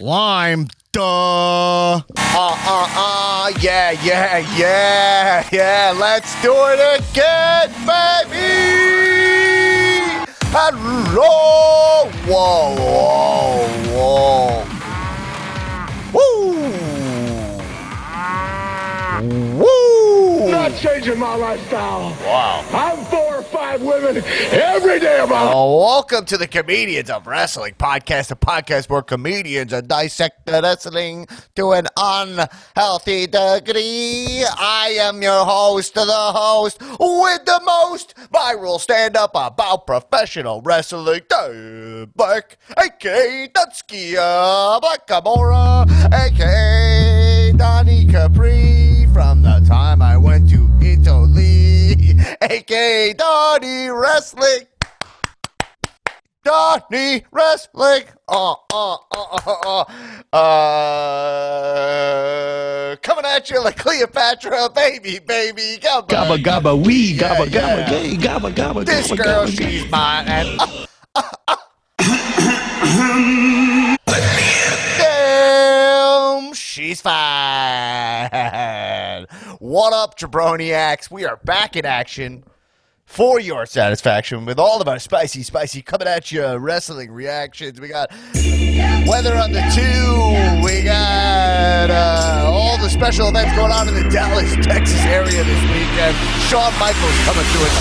Lime. Duh. Uh, uh, uh. Yeah, yeah, yeah, yeah. Let's do it again, baby. Hello. Whoa, whoa, whoa. Woo. Woo. not changing my lifestyle. Wow. I'm four or five women every day of my life. Welcome to the Comedians of Wrestling podcast, a podcast where comedians are dissect wrestling to an unhealthy degree. I am your host, the host with the most viral stand up about professional wrestling, Dan Black, aka Dutskia Blackamora, aka Donnie Capri from the time I aka Donnie Wrestling. Donnie Wrestling. Uh, uh, uh, uh, uh, uh, coming at you like Cleopatra, baby, baby. Come on. Gabba gabba wee, Yeah, gabba yeah. gabba gay, gabba gabba This gabba girl, gabba gay. she's mine. And, uh, Damn, she's fine. What up, Jabroniacs? We are back in action for your satisfaction with all of our spicy, spicy coming at you wrestling reactions. We got weather on the two. We got uh, all the special events going on in the Dallas, Texas area this weekend. Shawn Michaels coming through it.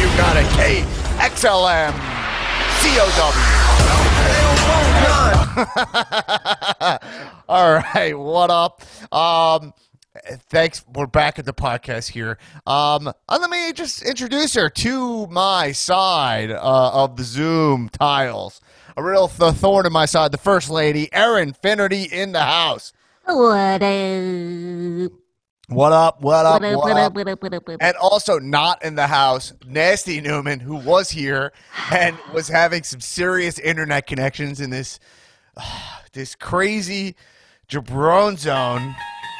You got a KXLM COW. All right, what up? Um, Thanks. We're back at the podcast here. Um, uh, let me just introduce her to my side uh, of the Zoom tiles. A real th- thorn in my side. The first lady, Erin Finnerty, in the house. What up? What up? What up? What up? And also not in the house, Nasty Newman, who was here and was having some serious internet connections in this uh, this crazy jabron zone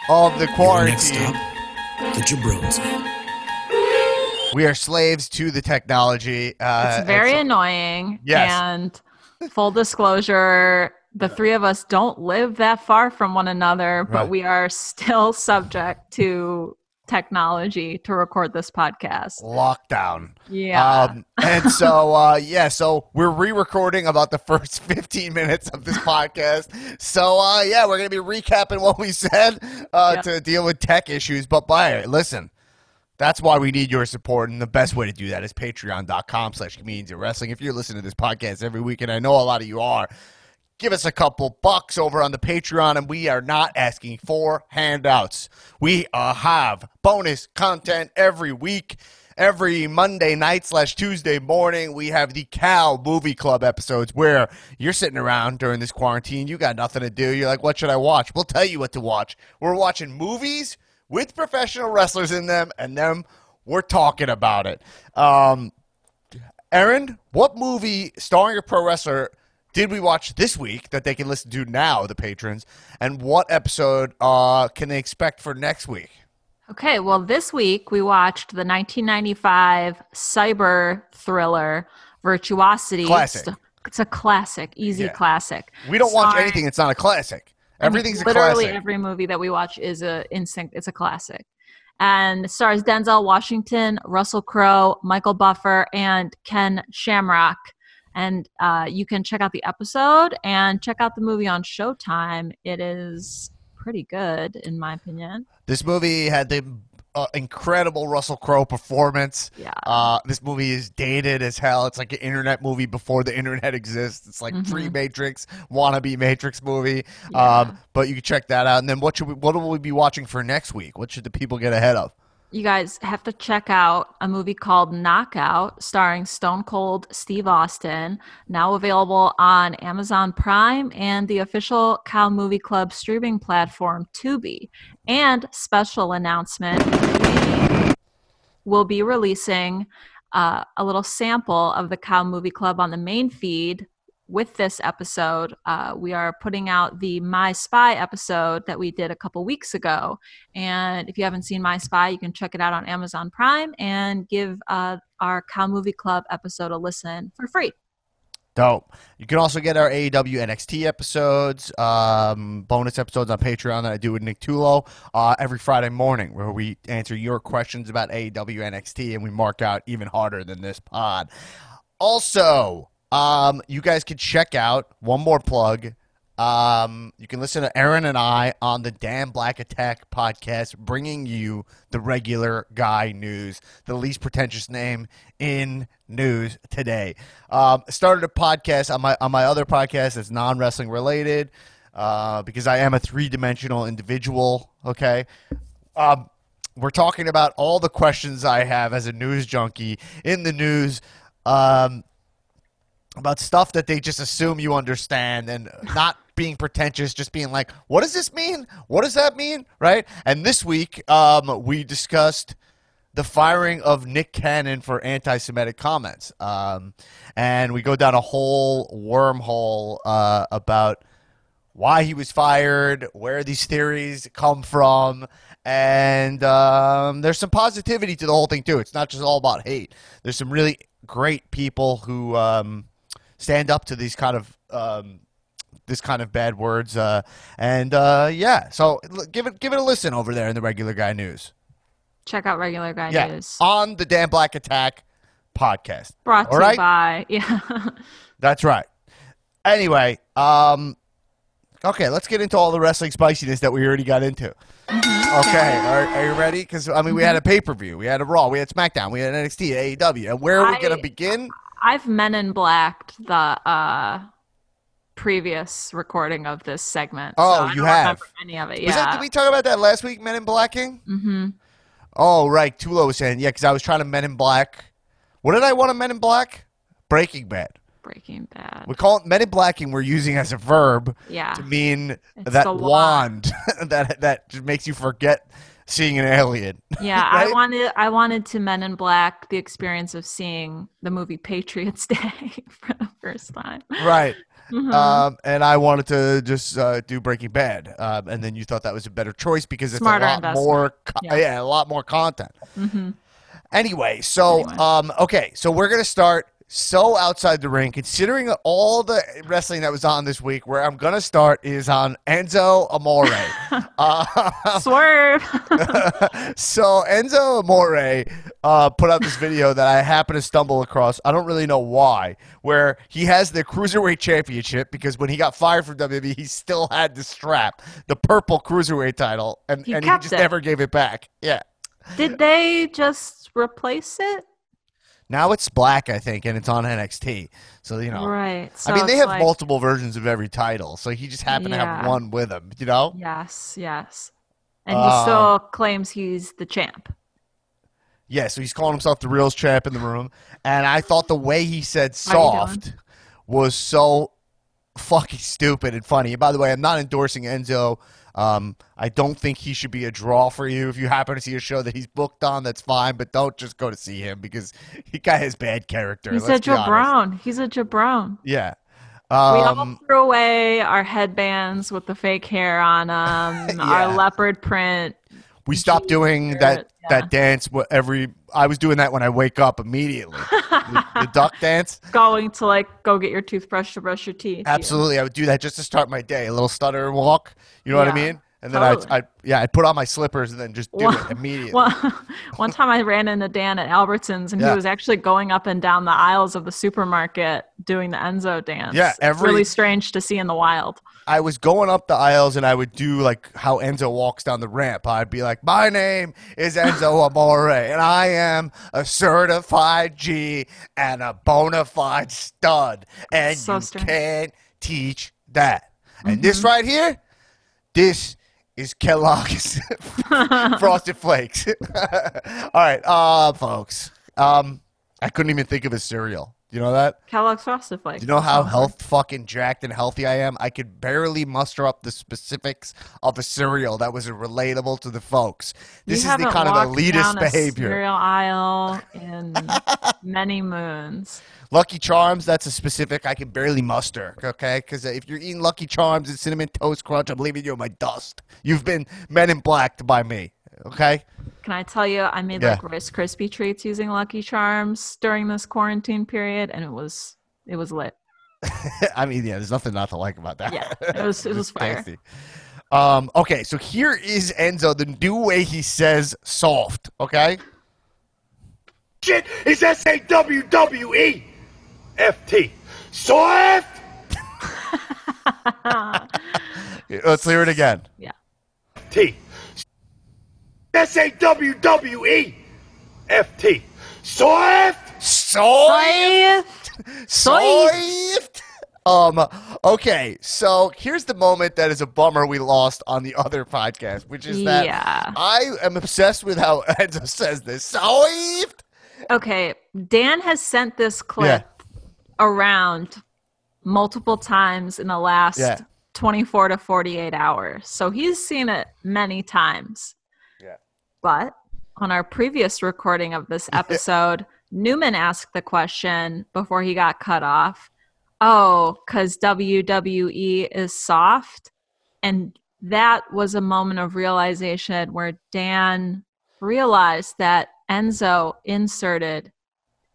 of the Next quarantine. up, the Jabrones. We are slaves to the technology. Uh, It's very and annoying. Yes. And full disclosure, the three of us don't live that far from one another, but Right. we are still subject to technology to record this podcast. lockdown. Yeah. Um, and so, uh, yeah, so we're re-recording about the first 15 minutes of this podcast. So, uh, yeah, we're going to be recapping what we said uh, Yep. to deal with tech issues. But by listen, that's why we need your support. And the best way to do that is patreon.com slash comedians wrestling. If you're listening to this podcast every week, and I know a lot of you are, give us a couple bucks over on the Patreon, and we are not asking for handouts. We uh, have bonus content every week. Every Monday night slash Tuesday morning, we have the Cow Movie Club episodes where you're sitting around during this quarantine. You got nothing to do. You're like, what should I watch? We'll tell you what to watch. We're watching movies with professional wrestlers in them, and then we're talking about it. Um, Erin, what movie starring a pro wrestler did we watch this week that they can listen to now, the patrons? And what episode uh, can they expect for next week? Okay, well, this week we watched the 1995 cyber thriller Virtuosity. Classic. It's, it's a classic, easy Yeah. classic. We don't watch anything that's not a classic. I mean, Everything's a literally every movie that we watch is a instinct. It's a classic, and stars Denzel Washington, Russell Crowe, Michael Buffer, and Ken Shamrock. And uh, you can check out the episode and check out the movie on Showtime. It is pretty good, in my opinion. This movie had the uh, incredible Russell Crowe performance. Yeah. Uh, this movie is dated as hell. It's like an internet movie before the internet exists. It's like pre Matrix, wannabe Matrix movie. Yeah. Um, but you can check that out. And then what should we, what will we be watching for next week? What should the people get ahead of? You guys have to check out a movie called Knockout, starring Stone Cold Steve Austin, now available on Amazon Prime and the official Cow Movie Club streaming platform Tubi. And special announcement: we will be releasing uh, a little sample of the Cow Movie Club on the main feed with this episode, uh, we are putting out the My Spy episode that we did a couple weeks ago. And if you haven't seen My Spy, you can check it out on Amazon Prime and give uh, our Cow Movie Club episode a listen for free. Dope. You can also get our AEW NXT episodes, um, bonus episodes on Patreon that I do with Nick Tulo uh, every Friday morning, where we answer your questions about AEW NXT and we mark out even harder than this pod. Also, um, you guys can check out one more plug. Um, you can listen to Erin and I on the Dan Black Attack podcast, bringing you the regular guy news, the least pretentious name in news today. Um, started a podcast on my on my other podcast that's non wrestling related uh, because I am a three dimensional individual. Okay. Um, we're talking about all the questions I have as a news junkie in the news. Um, about stuff that they just assume you understand and not being pretentious, just being like, what does this mean? What does that mean? Right? And this week, um, we discussed the firing of Nick Cannon for anti Semitic comments. Um, and we go down a whole wormhole uh, about why he was fired, where these theories come from, and um, there's some positivity to the whole thing too. It's not just all about hate. There's some really great people who um, stand up to these kind of um, this kind of bad words, uh, and uh, yeah. So give it give it a listen over there in the regular guy news. Check out regular guy Yeah, news. on the Dan Black Attack podcast. Brought to All you right? by yeah. That's right. Anyway, um, okay, let's get into all the wrestling spiciness that we already got into. Okay, are, are you ready? Because I mean, we had a pay per view, we had a Raw, we had SmackDown, we had NXT, AEW, and where are we I- gonna begin? I've Men in Blacked the uh previous recording of this segment. Oh, so I you don't have? any of it. That, Yeah. did we talk about that last week, Men in Blacking? mm-hmm. Oh, right. Tulo was saying, yeah, because I was trying to Men in Black. What did I want to Men in Black? Breaking Bad. Breaking Bad. We call it Men in Blacking. We're using as a verb Yeah. to mean It's that wand that that just makes you forget seeing an alien. Yeah, I wanted I wanted to Men in Black the experience of seeing the movie Patriots Day for the first time. right. Mhm. Um, and I wanted to just uh, do Breaking Bad, um, and then you thought that was a better choice because it's Smarter a lot investment. more, co- Yeah. yeah. a lot more content. Mhm. Anyway, so Anyway. um, okay, so we're gonna start so outside the ring, considering all the wrestling that was on this week. Where I'm gonna start is on Enzo Amore. uh, Swerve. so Enzo Amore uh, put out this video that I happen to stumble across. I don't really know why. Where he has the cruiserweight championship because when he got fired from WWE, he still had the strap, the purple cruiserweight title, and, He and he just it. never gave it back. Yeah. Did they just replace it? Now it's black, I think, and it's on NXT. So you know, Right. So I mean, they have like- multiple versions of every title, so he just happened to have one with him. You know? Yes, yes. And he Um, still claims he's the champ. Yeah, so he's calling himself the real champ in the room. And I thought the way he said How you doing? soft was so fucking stupid and funny. And by the way, I'm not endorsing Enzo. Um, I don't think he should be a draw for you. If you happen to see a show that he's booked on, that's fine, but don't just go to see him because he guy has bad character. He's a jabron. He's a jabron. Yeah. we all Um, threw away our headbands with the fake hair on them, Yeah. our leopard print. We stopped doing that yeah. that dance every I was doing that when I wake up immediately. the, the duck dance. Going to like go get your toothbrush to brush your teeth. yeah. Absolutely, I would do that just to start my day. A little stutter walk. You know what I mean? And then I'd, totally. I'd, yeah, I'd put on my slippers and then just do One- it immediately. One, one time I ran into Dan at Albertsons and Yeah. he was actually going up and down the aisles of the supermarket doing the Enzo dance. Yeah, It's every- really strange to see in the wild. I was going up the aisles and I would do like how Enzo walks down the ramp. I'd be like, "My name is Enzo Amore, and I am a certified G and a bona fide stud, and So you strange. can't teach that." And this mm-hmm. right here, this is Kellogg's Frosted Flakes. All right, uh, folks. Um, I couldn't even think of a cereal. You know that? Kellogg's Frosted Flakes. You know how health fucking jacked and healthy I am? I could barely muster up the specifics of a cereal that was relatable to the folks. This is the kind of elitist behavior. Cereal aisle in many moons. Lucky Charms, that's a specific I can barely muster, okay? Because if you're eating Lucky Charms and Cinnamon Toast Crunch, I'm leaving you in my dust. You've been men in black by me, okay? Can I tell you, I made Yeah. like Rice Krispie treats using Lucky Charms during this quarantine period, and it was it was lit. I mean, yeah, there's nothing not to like about that. Yeah, it was- it was fire. tasty. Um, okay, so here is Enzo, the new way he says soft. Okay, Shit is S A W W E F T. Soft. let's hear it again. Yeah. T. S A W W E F T. Soft. Soft. Soft. Um. Okay. So here's the moment that is a bummer we lost on the other podcast, which is that Yeah. I am obsessed with how Enzo says this. Soft. Okay, Dan has sent this clip around multiple times in the last Yeah. 24 to 48 hours. So he's seen it many times. Yeah. But on our previous recording of this episode, Newman asked the question before he got cut off Oh, because WWE is soft. And that was a moment of realization where Dan realized that Enzo inserted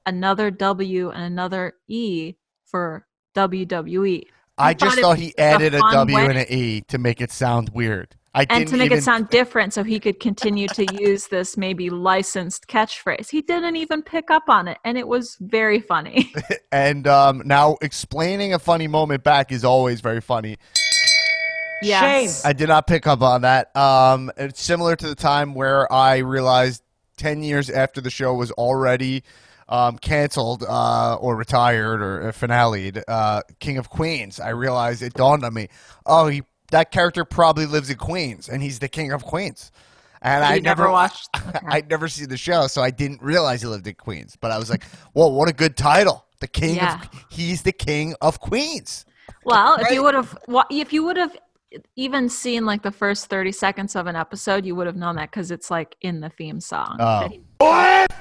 another W and another E for WWE. I thought just it thought he added a fun way- and an E to make it sound weird. I and didn't to make even, it sound different so he could continue to use this maybe licensed catchphrase. He didn't even pick up on it and it was very funny. and um, now explaining a funny moment back is always very funny. yes. I did not pick up on that. Um, it's similar to the time where I realized 10 years after the show was already um, canceled uh, or retired or finaled uh, King of Queens. I realized it dawned on me, oh, he, that character probably lives in Queens, and he's the King of Queens. And I You never watched- I'd never seen the show, so I didn't realize he lived in Queens. But I was like, "Whoa, what a good title! The King Yeah. of He's the King of Queens." Well, if you would have if you would have even seen like the first 30 seconds of an episode, you would have known that cuz it's like in the theme song. Oh. that he- Soft.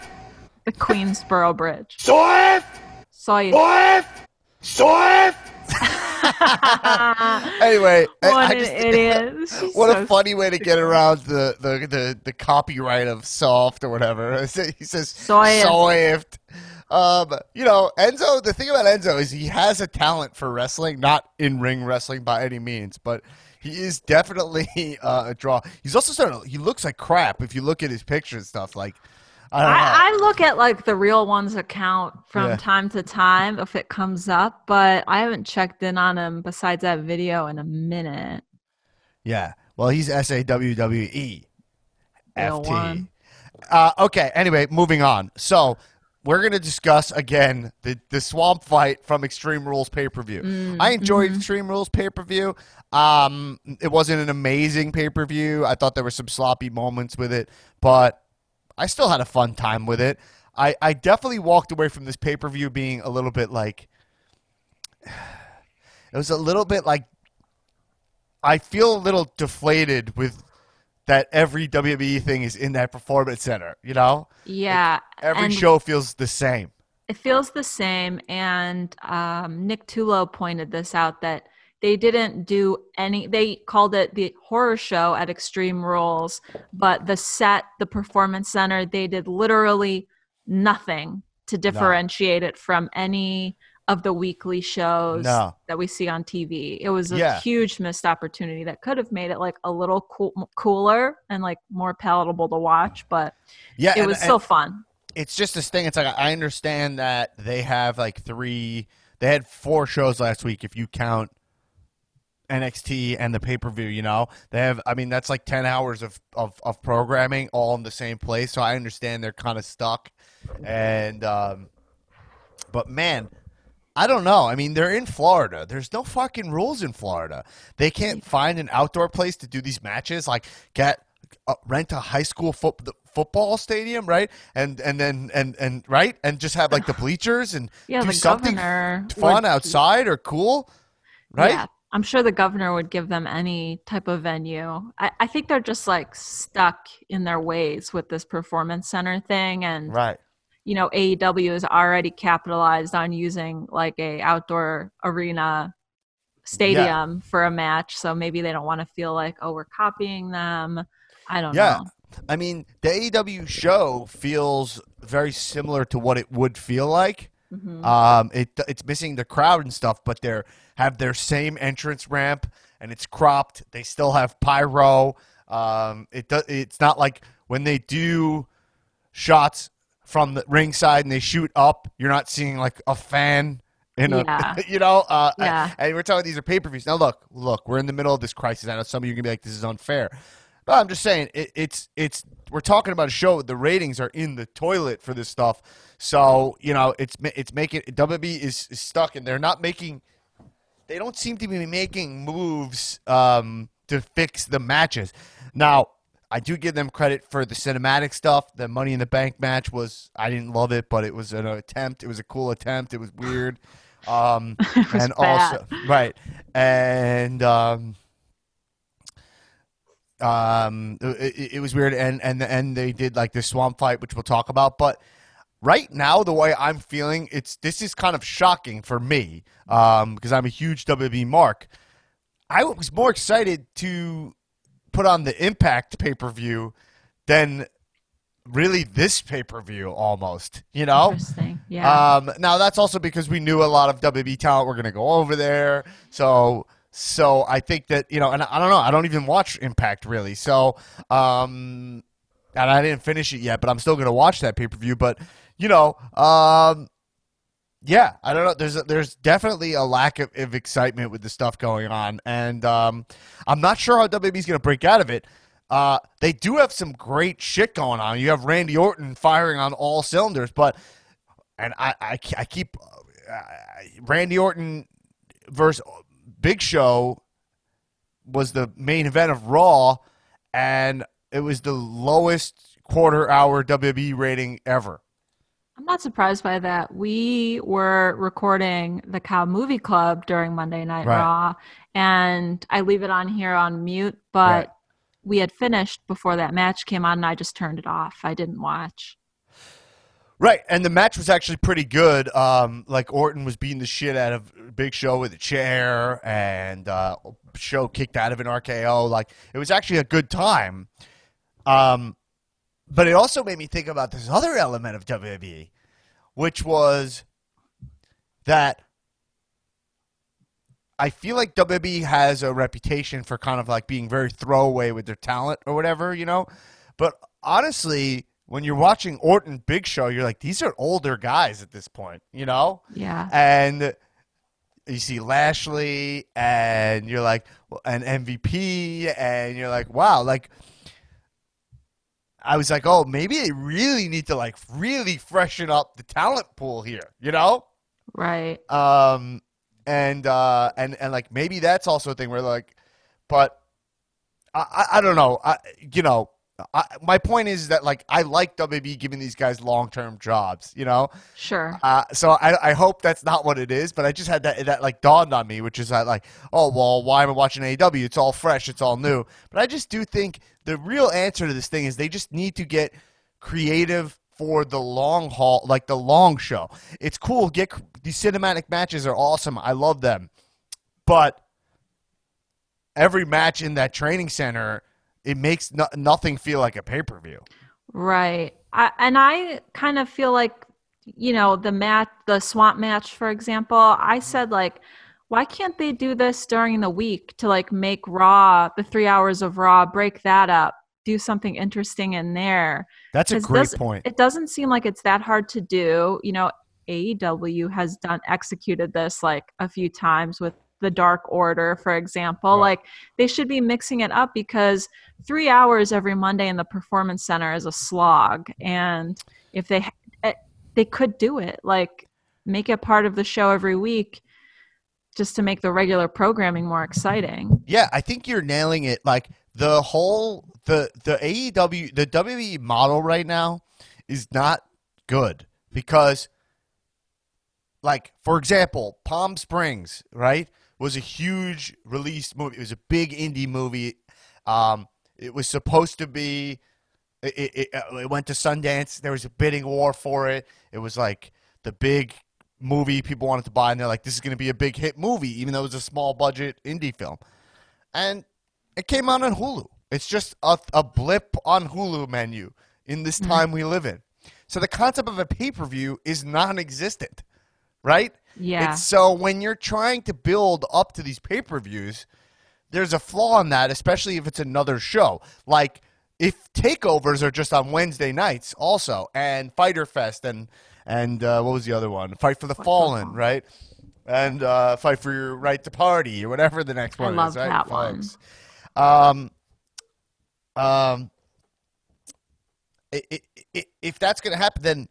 The Queensboro Bridge. Soft. So you Soft. Soft. Anyway, what I an just- idiot. She's What so a funny way to get around the, the, the, the copyright of soft or whatever. He says Soft. soft. Um, you know, Enzo. The thing about Enzo is he has a talent for wrestling, not in ring wrestling by any means, but he is definitely uh, a draw. He's also starting. To, he looks like crap if you look at his picture and stuff. Like, I. I, I look at like the real one's account from Yeah. time to time if it comes up, but I haven't checked in on him besides that video in a minute. Yeah. Well, he's S A W W E F T. Uh, okay. Anyway, moving on. So we're gonna discuss again the the swamp fight from Extreme Rules pay per view. Mm, I enjoyed mm-hmm. Extreme Rules pay per view. Um, it wasn't an amazing pay per view. I thought there were some sloppy moments with it, but I still had a fun time with it. I, I definitely walked away from this pay per view being a little bit like it was a little bit like I feel a little deflated with that every WWE thing is in that performance center, you know? Yeah. Every and show feels the same. It feels the same. And um, Nick Tulo pointed this out that they didn't do any, they called it the horror show at Extreme Rules, but the set, the performance center, they did literally nothing to differentiate it from any of the weekly shows No. that we see on TV. It was a Yeah. huge missed opportunity that could have made it like a little cool, cooler and like more palatable to watch, but Yeah, it and- was and- still fun. it's just this thing. It's like I understand that they have like three. They had four shows last week. If you count NXT and the pay per view, you know they have. I mean, that's like ten hours of, of of programming all in the same place. So I understand they're kind of stuck. And um, but man, I don't know. I mean, they're in Florida. There's no fucking rules in Florida. They can't find an outdoor place to do these matches. Like get uh, rent a high school foot, football stadium, right? And and then and and right and just have like the bleachers and Yeah, do the something fun would- outside or cool, right? Yeah, I'm sure the governor would give them any type of venue. I, I think they're just like stuck in their ways with this performance center thing, and Right. you know AEW is already capitalized on using like a outdoor arena stadium for a match, so maybe they don't want to feel like oh we're copying them. I don't know. Yeah. know. I mean, the AEW show feels very similar to what it would feel like Um, it it's missing the crowd and stuff, but they're have their same entrance ramp and it's cropped. They still have pyro. Um, it does. It's not like when they do shots from the ringside and they shoot up, you're not seeing like a fan in a, Yeah. you know. Uh, Yeah. And we're talking these are pay per views. Now look, look, we're in the middle of this crisis. I know some of you are gonna be like, this is unfair. But I'm just saying, it, it's it's we're talking about a show. The ratings are in the toilet for this stuff. So you know, it's it's making WB is, is stuck, and they're not making. They don't seem to be making moves um, to fix the matches. Now, I do give them credit for the cinematic stuff. The Money in the Bank match was I didn't love it, but it was an attempt. It was a cool attempt. It was weird. Um, was and bad. also right and um, um, it, it was weird, and and and they did like this swamp fight, which we'll talk about. But right now, the way I'm feeling, it's this is kind of shocking for me um, because I'm a huge WWE mark. I was more excited to put on the Impact pay per view than really this pay per view almost. You know, Interesting. Yeah. um, now that's also because we knew a lot of WB talent were going to go over there. So, so I think that you know, and I, I don't know, I don't even watch Impact really. So, um, and I didn't finish it yet, but I'm still going to watch that pay per view. But you know, um, yeah, I don't know. There's a, there's definitely a lack of, of excitement with the stuff going on, and um, I'm not sure how WWE's going to break out of it. Uh, they do have some great shit going on. You have Randy Orton firing on all cylinders, but and I I, I keep uh, Randy Orton versus Big Show was the main event of Raw, and it was the lowest quarter hour WWE rating ever. I'm not surprised by that. We were recording the Cow Movie Club during Monday Night Right. Raw, and I leave it on here on mute, but Right. we had finished before that match came on, and I just turned it off. I didn't watch. Right, and the match was actually pretty good. Um, like Orton was beating the shit out of Big Show with a chair, and uh, Show kicked out of an RKO. Like it was actually a good time. Um, but it also made me think about this other element of WWE, which was that I feel like WWE has a reputation for kind of like being very throwaway with their talent or whatever, you know. But honestly, when you're watching Orton Big Show, you're like, these are older guys at this point, you know? Yeah. And you see Lashley, and you're like, an MVP, and you're like, wow, like. I was like, oh, maybe they really need to like really freshen up the talent pool here, you know? Right. um and uh and and like maybe that's also a thing where like but i i, I don't know i you know I, my point is that like I like WB giving these guys long term jobs, you know. Sure. Uh, so I, I hope that's not what it is, but I just had that that like dawned on me, which is that like, oh well, why am I watching AEW? It's all fresh, it's all new. But I just do think the real answer to this thing is they just need to get creative for the long haul, like the long show. It's cool. Get these cinematic matches are awesome. I love them, but every match in that training center, it makes no, nothing feel like a pay per view. Right. I, and I kind of feel like, you know, the mat, the swamp match, for example, I said, like, why can't they do this during the week to like make Raw, the three hours of Raw, break that up, do something interesting in there? That's a great point. It doesn't seem like it's that hard to do. You know, AEW has done executed this like a few times with the Dark Order, for example. Right. Like they should be mixing it up because three hours every Monday in the Performance Center is a slog, and if they eh, they could do it, like make it part of the show every week, just to make the regular programming more exciting. Yeah, I think you're nailing it. Like the whole the the AEW the WWE model right now is not good because like for example, Palm Springs, right? Was a huge release movie. It was a big indie movie. Um it was supposed to be it, it, it, uh, it went to Sundance. There was a bidding war for it. It was like the big movie people wanted to buy, and they're like, "This is going to be a big hit movie," even though it was a small budget indie film. And it came out on Hulu. It's just a, a blip on Hulu menu in this mm-hmm. time we live in. So the concept of a pay per view is non-existent. right? Yeah. It's so when you're trying to build up to these pay per views, there's a flaw in that, especially if it's another show. Like if takeovers are just on Wednesday nights, also, and Fyter Fest, and and uh, what was the other one? Fight for the Fallen, right? And uh, fight for your right to party, or whatever the next one love is, right, that one. Um, um, i i i if that's going to happen, then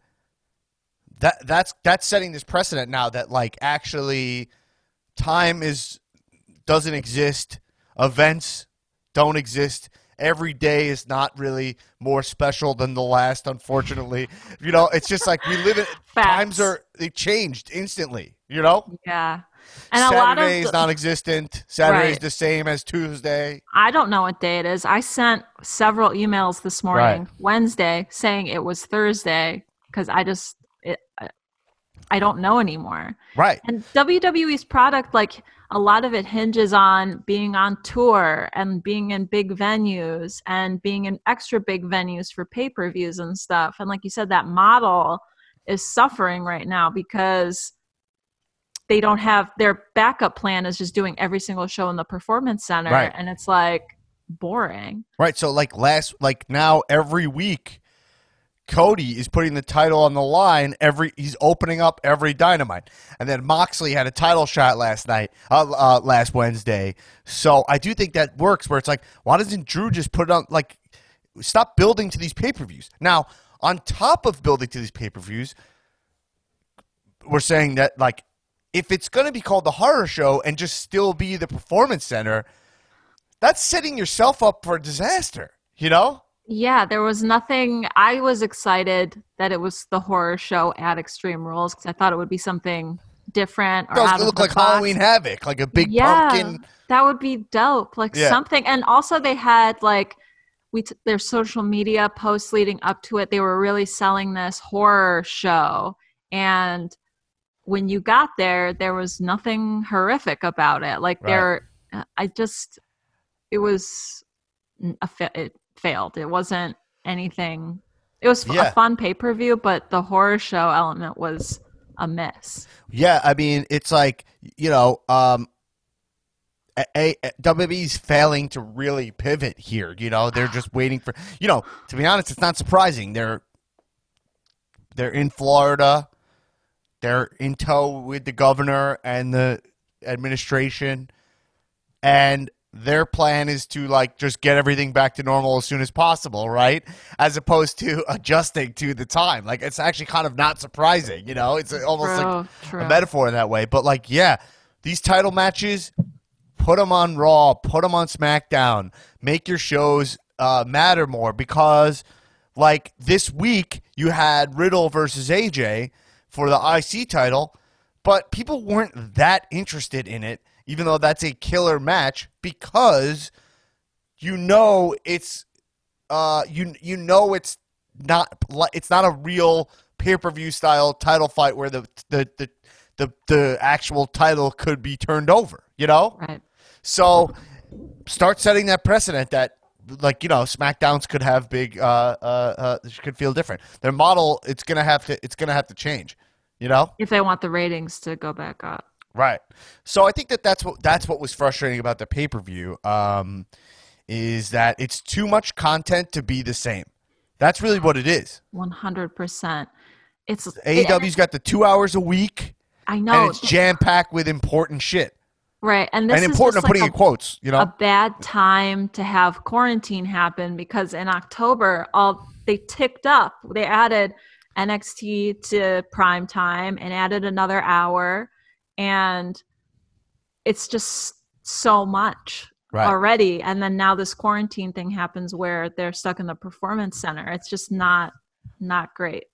that that's that's setting this precedent now that like actually time is doesn't exist, events don't exist. Every day is not really more special than the last, unfortunately. You know, it's just like we live in times are they changed instantly. You know, yeah. And a lot of Saturday is non-existent. Saturday is the same as Tuesday. I don't know what day it is. I sent several emails this morning, Wednesday, saying it was Thursday because I just it, I don't know anymore. Right. And WWE's product, like a lot of it hinges on being on tour and being in big venues and being in extra big venues for pay per views and stuff. And like you said, that model is suffering right now because they don't have their backup plan is just doing every single show in the performance center. Right. And it's like boring. Right. So like last like now every week Cody is putting the title on the line every he's opening up every dynamite. And then Moxley had a title shot last night uh, uh last Wednesday. So I do think that works where it's like why doesn't Drew just put it on like stop building to these pay-per-views. Now, on top of building to these pay-per-views, we're saying that like if it's going to be called the horror show and just still be the performance center, that's setting yourself up for disaster, you know? Yeah, there was nothing. I was excited that it was the horror show at Extreme Rules because I thought it would be something different. Or It does out of look the like box. Halloween Havoc, like a big yeah, pumpkin. That would be dope. Like Yeah. something. And also they had like we t- their social media posts leading up to it. They were really selling this horror show, and when you got there, there was nothing horrific about it. Like Right. there, I just it was a fa- it failed. It wasn't anything. It was Yeah. a fun pay per view, but the horror show element was a miss. Yeah, I mean, it's like, you know, um, a, a, a- WWE's failing to really pivot here. You know, they're just waiting for, you know, to be honest, it's not surprising. They're they're in Florida. They're in tow with the governor and the administration, and their plan is to like just get everything back to normal as soon as possible, right? As opposed to adjusting to the time. Like it's actually kind of not surprising, you know. It's almost like True, true. a metaphor in that way. But like, yeah, these title matches, put them on Raw, put them on SmackDown, make your shows uh, matter more because, like, this week you had Riddle versus AJ for the IC title, but people weren't that interested in it, even though that's a killer match because you know it's uh you you know it's not it's not a real pay-per-view style title fight where the the the the, the actual title could be turned over, you know? Right. So start setting that precedent that like you know SmackDowns could have big uh uh, uh could feel different. Their model it's going to have to it's to have to change, you know? If they want the ratings to go back up. Right. So I think that that's what that's what was frustrating about the pay per view. Um, is that it's too much content to be the same. That's really what it is. One hundred percent. It's AEW's got the two hours a week, I know, and it's jam packed with important shit. right? And this and is important, just I'm putting like in quotes. You know, a, a bad time to have quarantine happen because in October, all they ticked up. They added NXT to prime time and added another hour, and it's just so much Right. already. And then now this quarantine thing happens where they're stuck in the performance center. It's just not not great.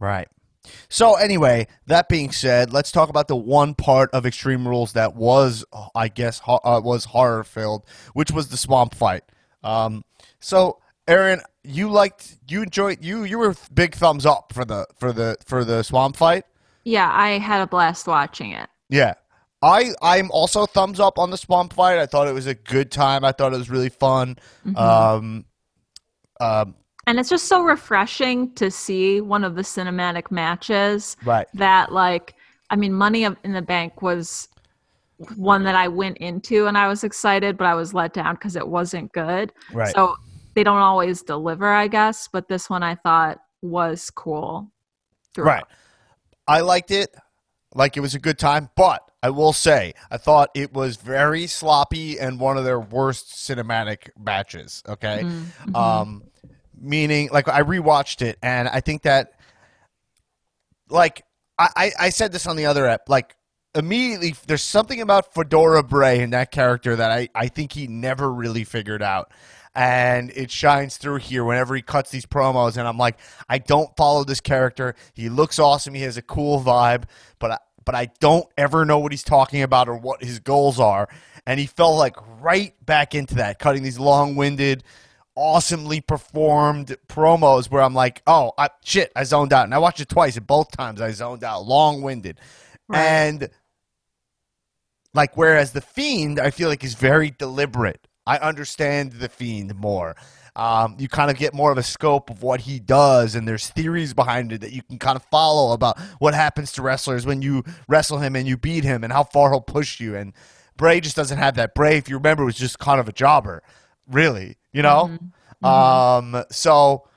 Right. So anyway, that being said, let's talk about the one part of Extreme Rules that was, I guess, ho- uh, was horror filled, which was the swamp fight. Um, so Erin, you liked, you enjoyed, you you were big thumbs up for the for the for the swamp fight. Yeah, I had a blast watching it. Yeah. I I'm also thumbs up on the swamp fight. I thought it was a good time. I thought it was really fun. Um, um, And it's just so refreshing to see one of the cinematic matches right. that like I mean, Money in the Bank was one that I went into and I was excited, but I was let down because it wasn't good. Right. So they don't always deliver, I guess. But this one I thought was cool. throughout. Right. I liked it. Like it was a good time, but I will say I thought it was very sloppy and one of their worst cinematic matches. Okay. Mhm. Um, meaning, like I rewatched it, and I think that, like I, I, I said this on the other app, like immediately there's something about Fedora Bray in that character that I, I think he never really figured out. And it shines through here whenever he cuts these promos, and I'm like, I don't follow this character. He looks awesome. He has a cool vibe, but I, but I don't ever know what he's talking about or what his goals are. And he fell like right back into that, cutting these long-winded, awesomely performed promos where I'm like, oh, I, shit, I zoned out. And I watched it twice, and both times I zoned out, long winded. Right. And like, whereas The Fiend, I feel like is very deliberate. I understand The Fiend more. Um, you kind of get more of a scope of what he does, and there's theories behind it that you can kind of follow about what happens to wrestlers when you wrestle him and you beat him, and how far he'll push you. And Bray just doesn't have that. Bray, if you remember, was just kind of a jobber, really. You know. Um, so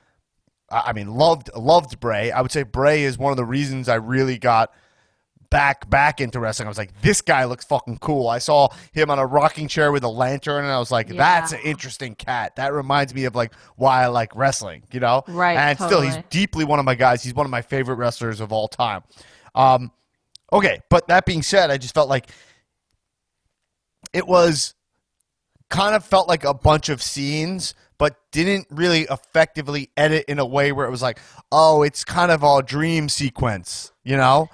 I I mean, loved loved Bray. I would say Bray is one of the reasons I really got back back into wrestling. I was like, this guy looks fucking cool. I saw him on a rocking chair with a lantern, and I was like, that's an interesting cat. That reminds me of like why I like wrestling. You know, Right, And still, he's deeply one of my guys. He's one of my favorite wrestlers of all time. Um, okay, but that being said, I just felt like it was kind of felt like a bunch of scenes, but didn't really effectively edit in a way where it was like, oh, it's kind of a dream sequence, you know?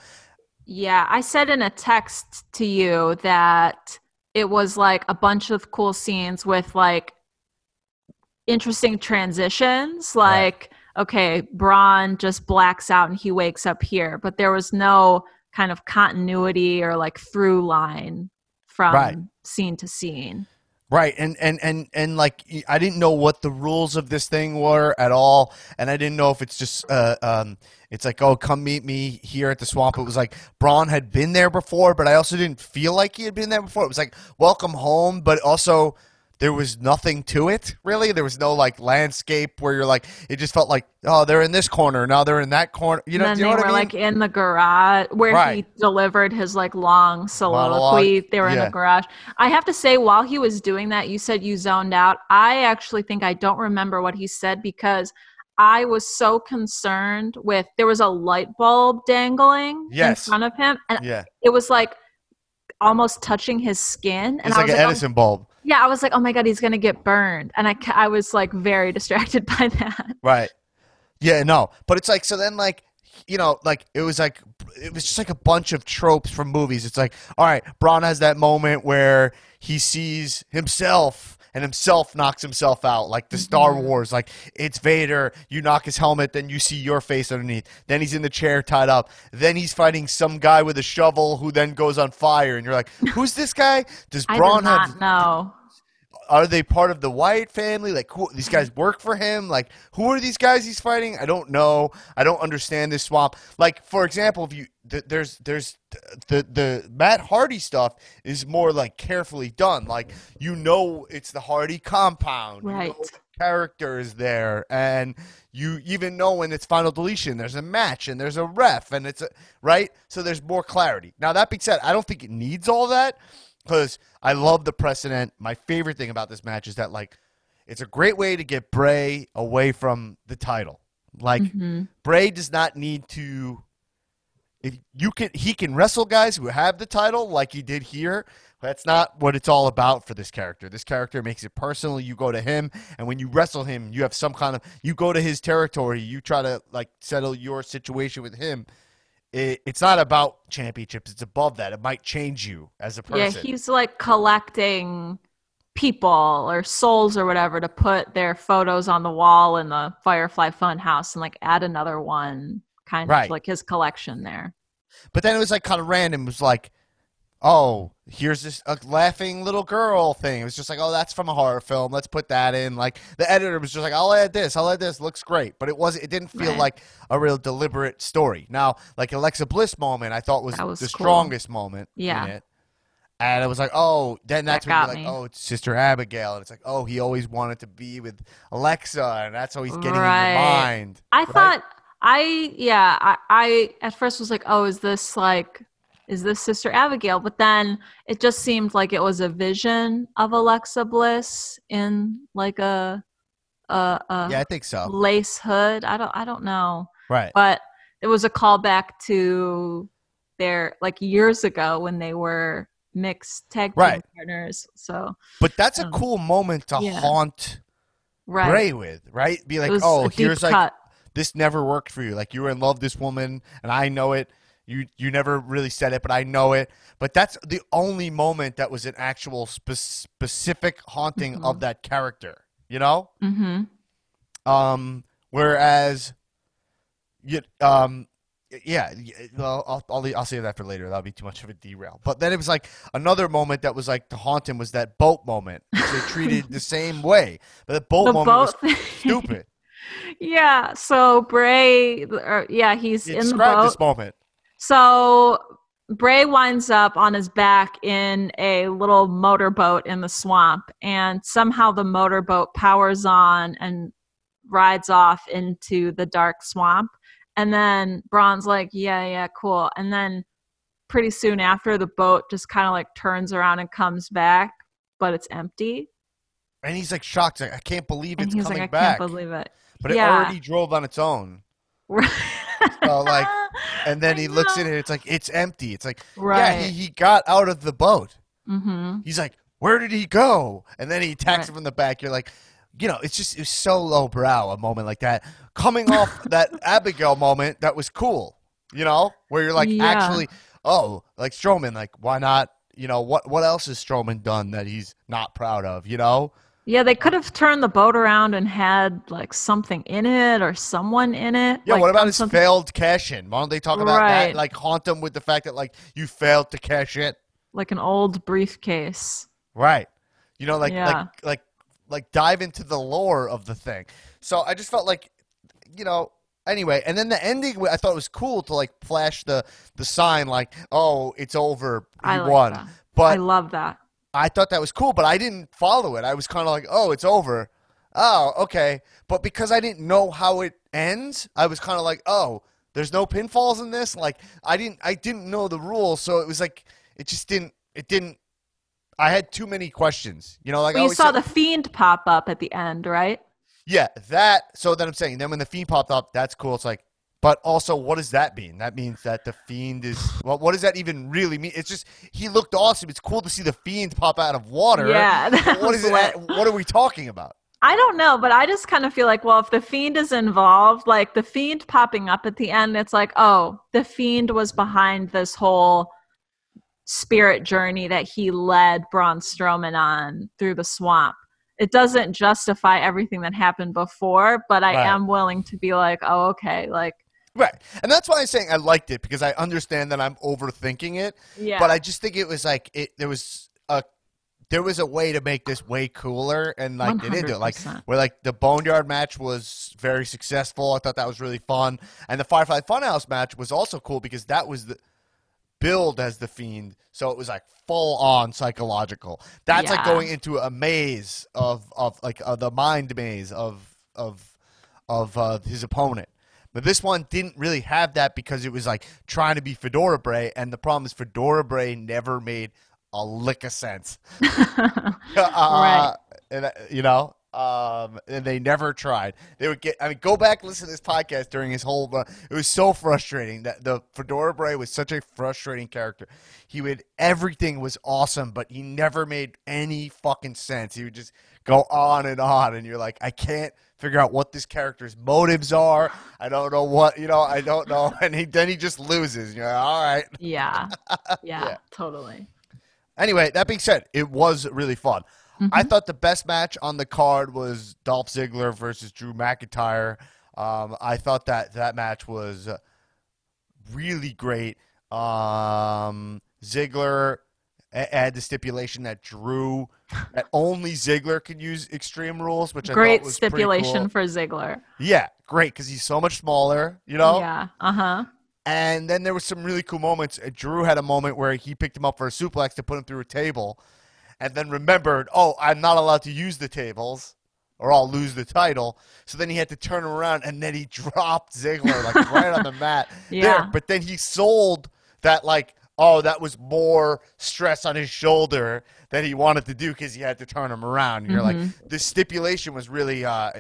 Yeah, I said in a text to you that it was like a bunch of cool scenes with like interesting transitions. Like, okay, Braun just blacks out and he wakes up here, but there was no kind of continuity or like through line from Right. scene to scene. Right, and and and and like I didn't know what the rules of this thing were at all, and I didn't know if it's just uh um it's like oh come meet me here at the swamp. It was like Braun had been there before, but I also didn't feel like he had been there before. It was like welcome home, but also there was nothing to it really. There was no like landscape where you're like it just felt like oh they're in this corner now they're in that corner. You know, you know they what were I mean? like in the garage where he delivered his like long soliloquy. Monologue, They were in the garage. I have to say, while he was doing that, you said you zoned out. I actually think I don't remember what he said because I was so concerned with there was a light bulb dangling Yes. in front of him, and yeah, it was like almost touching his skin. And it's I like was an like, oh- Edison bulb. Yeah, I was like, oh my god, he's gonna get burned, and I I was like very distracted by that. Right. Yeah, no. But it's like so then like you know, like it was like it was just like a bunch of tropes from movies. It's like, all right, Braun has that moment where he sees himself and himself knocks himself out, like the Star mm-hmm. Wars, like it's Vader, you knock his helmet, then you see your face underneath. Then he's in the chair tied up. Then he's fighting some guy with a shovel who then goes on fire, and you're like, Who's this guy? Does I Braun not have know. Are they part of the Wyatt family? Like, who, these guys work for him? Like, who are these guys he's fighting? I don't know. I don't understand this swamp. Like, for example, if you th- there's there's the the Matt Hardy stuff is more like carefully done. Like, you know, it's the Hardy compound. You know Right. the character is there, and you even know when it's final deletion. There's a match and there's a ref, and it's a, right. So there's more clarity. Now that being said, I don't think it needs all that because I love the precedent. My favorite thing about this match is that like it's a great way to get Bray away from the title. Like Mhm. Bray does not need to if you can he can wrestle guys who have the title like he did here. That's not what it's all about for this character. This character makes it personal. You go to him and when you wrestle him, you have some kind of you go to his territory, you try to like settle your situation with him. It, it's not about championships. It's above that. It might change you as a person. Yeah, he's like collecting people or souls or whatever to put their photos on the wall in the Firefly Funhouse and like add another one, kind Right. of like his collection there. But then it was like kind of random. It was like oh, here's this a laughing little girl thing. It was just like, oh, that's from a horror film. Let's put that in. Like the editor was just like, I'll add this. I'll add this. Looks great, but it wasn't. It didn't feel Right. like a real deliberate story. Now, like Alexa Bliss moment, I thought was, was the cool. strongest moment Yeah. in it. And it was like, oh, then that's That when you're like, me. oh, it's Sister Abigail, and it's like, oh, he always wanted to be with Alexa, and that's how he's getting in your mind. I right? thought I yeah, I, I at first was like, oh, is this like is this Sister Abigail? But then it just seemed like it was a vision of Alexa Bliss in like a a, a yeah, I think so. lace hood. I don't I don't know. Right. But it was a callback to their like years ago when they were mixed tag team Right. partners. So But that's a Um, cool moment to yeah. haunt right. Bray with, right? Be like, oh, here's like cut. this never worked for you. Like you were in love with this woman, and I know it. You you never really said it, but I know it. But that's the only moment that was an actual spe- specific haunting Mm-hmm. of that character. You know. hmm Um. Whereas, you um. Yeah, well, I'll, I'll I'll save that for later. That'll be too much of a derail. But then it was like another moment that was like to haunt him was that boat moment. They treated the same way, but the boat The moment was boat stupid. Yeah, so Bray, or, yeah, he's You in the describe boat. this moment. So Bray winds up on his back in a little motorboat in the swamp, and somehow the motorboat powers on and rides off into the dark swamp. And then Braun's like, "Yeah, yeah, cool." And then pretty soon after, the boat just kind of like turns around and comes back, but it's empty. And he's like shocked. Like, I can't believe it's he's coming like, "I back. can't believe it." but it already drove on its own. Right. So, like, And then I he looks know. at it. It's like it's empty. It's like yeah, Right. he, he got out of the boat. mm-hmm. He's like, where did he go? And then he attacks Right. him from the back. You're like, you know, it's just it's so lowbrow a moment like that. Coming off that Abigail moment, that was cool. You know, where you're like, Yeah. actually, oh, like Strowman, like why not? You know, what what else has Strowman done that he's not proud of? You know, Yeah, they could have turned the boat around and had like something in it or someone in it. Yeah, like, what about his something- failed cash in? Why don't they talk about that? Like haunt him with the fact that like you failed to cash in. like an old briefcase? Right. You know, like Yeah. like like like dive into the lore of the thing. So I just felt like you know, anyway, and then the ending I thought it was cool to like flash the the sign like, "Oh, it's over. He I like won." that. I love that. I thought that was cool, but I didn't follow it. I was kind of like, "Oh, it's over." Oh, okay. But because I didn't know how it ends, I was kind of like, "Oh, there's no pinfalls in this." Like I didn't I didn't know the rules, so it was like it just didn't it didn't I had too many questions. You know, like I Well, you saw say- the fiend pop up at the end, right? Yeah, that so then I'm saying then when the fiend popped up, that's cool. It's like but also what does that mean? That means that the fiend is well what does that even really mean? It's just he looked awesome. It's cool to see the fiend pop out of water. Yeah, what it what are we talking about? I don't know, but I just kind of feel like, well, if the fiend is involved, like the fiend popping up at the end, it's like, oh, the fiend was behind this whole spirit journey that he led Braun Strowman on through the swamp. It doesn't justify everything that happened before, but I Right. am willing to be like, oh, okay, like, Right. And that's why I'm saying I liked it because I understand that I'm overthinking it. yeah, But I just think it was like it there was a there was a way to make this way cooler and like they didn't do it. Like 100%. where like the Boneyard match was very successful. I thought that was really fun. And the Firefly Funhouse match was also cool because that was the billed as the fiend. So it was like full on psychological. That's like Yeah. going into a maze of of like uh, the mind maze of of of uh, his opponent. But this one didn't really have that because it was like trying to be Fedora Bray, and the problem is Fedora Bray never made a lick of sense. uh, Right. And uh, you know, um, and they never tried. They would get. I mean, go back listen to this podcast during his whole. run. it was so frustrating that the Fedora Bray was such a frustrating character. He would everything was awesome, but he never made any fucking sense. He would just go on and on, and you're like, I can't figure out what this character's motives are. I don't know what you know. I don't know, and he then he just loses. You're like, all right. yeah, yeah, Yeah. totally. Anyway, that being said, it was really fun. I thought the best match on the card was Dolph Ziggler versus Drew McIntyre. Um, I thought that that match was really great. Um, Ziggler had the stipulation that Drew, that only Ziggler could use Extreme Rules, which I Great thought was stipulation cool. for Ziggler. Yeah, great because he's so much smaller, you know. Yeah. Uh huh. And then there was some really cool moments. Drew had a moment where he picked him up for a suplex to put him through a table, and then remembered, oh, I'm not allowed to use the tables, or I'll lose the title. So then he had to turn around, and then he dropped Ziggler like right on the mat. Yeah. There, but then he sold that like, oh, that was more stress on his shoulder that he wanted to do because he had to turn him around. And you're like, the stipulation was really uh,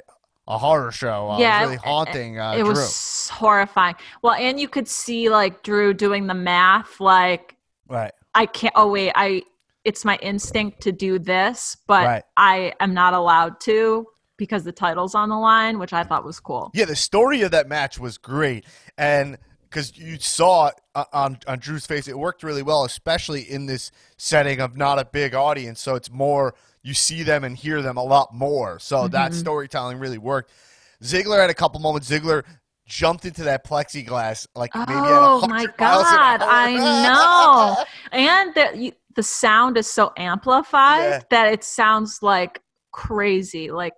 a horror show. Uh, Yeah, it was really haunting. Uh, it Drew. was horrifying. Well, and you could see like Drew doing the math, like right. I can't. Oh wait, I. It's my instinct to do this, but Right. I am not allowed to because the title's on the line, which I thought was cool. Yeah, the story of that match was great, and because you saw uh, on on Drew's face, it worked really well, especially in this setting of not a big audience. So it's more you see them and hear them a lot more. So that Mm-hmm. storytelling really worked. Ziggler had a couple moments. Ziggler jumped into that plexiglass like maybe at Oh 100 my miles an god, hour. I know. And the you, the sound is so amplified Yeah. that it sounds like crazy. Like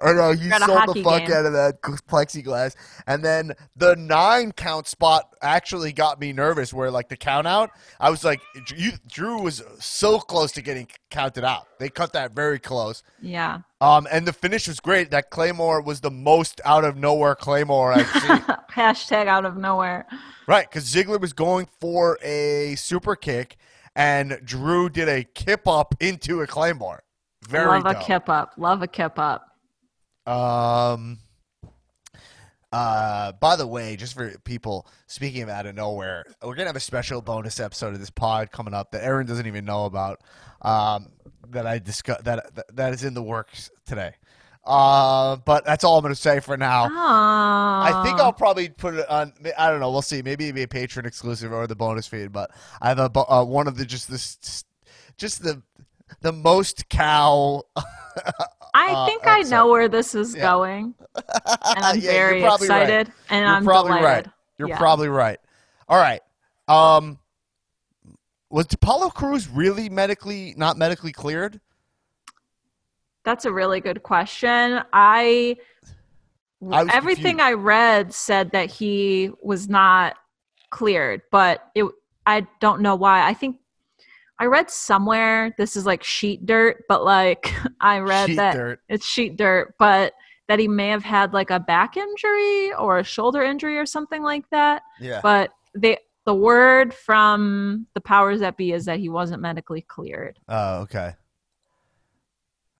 I know you sold the fuck game. out of that plexiglass, and then the nine count spot actually got me nervous. Where like the count out, I was like, you, Drew was so close to getting counted out. They cut that very close. yeah. Um, and the finish was great. That Claymore was the most out of nowhere Claymore I've seen. Hashtag out of nowhere. right, because Ziggler was going for a super kick, and Drew did a kip up into a Claymore. Very Love a kip up. Love a kip up. Um. Uh. By the way, just for people speaking of out of nowhere, we're gonna have a special bonus episode of this pod coming up that Erin doesn't even know about. Um. That I discuss that that- that is in the works today. Uh. But that's all I'm gonna say for now. I think I'll probably put it on. I don't know. We'll see. Maybe it'll be a patron exclusive or the bonus feed. But I have a uh, one of the just this, just the the most cow. I uh, think I episode. know where this is Yeah. going, and I'm Yeah, very probably right. excited, and You're I'm probably delighted. right. You're Yeah. probably right. All right. Um, was Apollo Crews really medically not medically cleared? That's a really good question. I, I everything confused. I read said that he was not cleared, but it I don't know why. I think I read somewhere this is like sheet dirt, but like I read Sheet that dirt. it's sheet dirt, but that he may have had like a back injury or a shoulder injury or something like that. Yeah. But they the word from the powers that be is that he wasn't medically cleared. Oh, okay.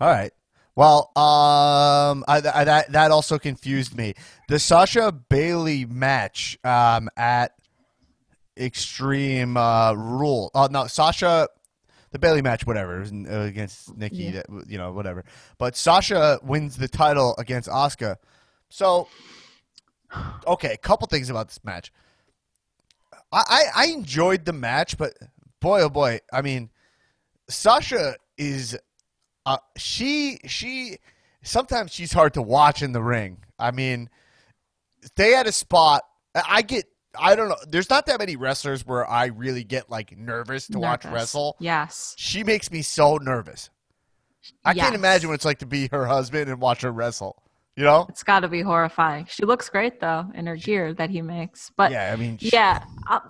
All right. Well, um, I, I, that that also confused me. The Sasha Bayley match um, at Extreme uh, Rule. Oh no, Sasha, the Bayley match, whatever, uh, against Nikki. Yeah. That, you know, whatever. But Sasha wins the title against Asuka. So, okay, a couple things about this match. I, I, I enjoyed the match, but boy, oh boy, I mean, Sasha is, uh, she she sometimes she's hard to watch in the ring. I mean, they had a spot. I get. I don't know. There's not that many wrestlers where I really get like nervous to watch wrestle. Yes. She makes me so nervous. I can't imagine what it's like to be her husband and watch her wrestle. You know? It's got to be horrifying. She looks great though in her gear that he makes. But yeah, yeah, I mean, she-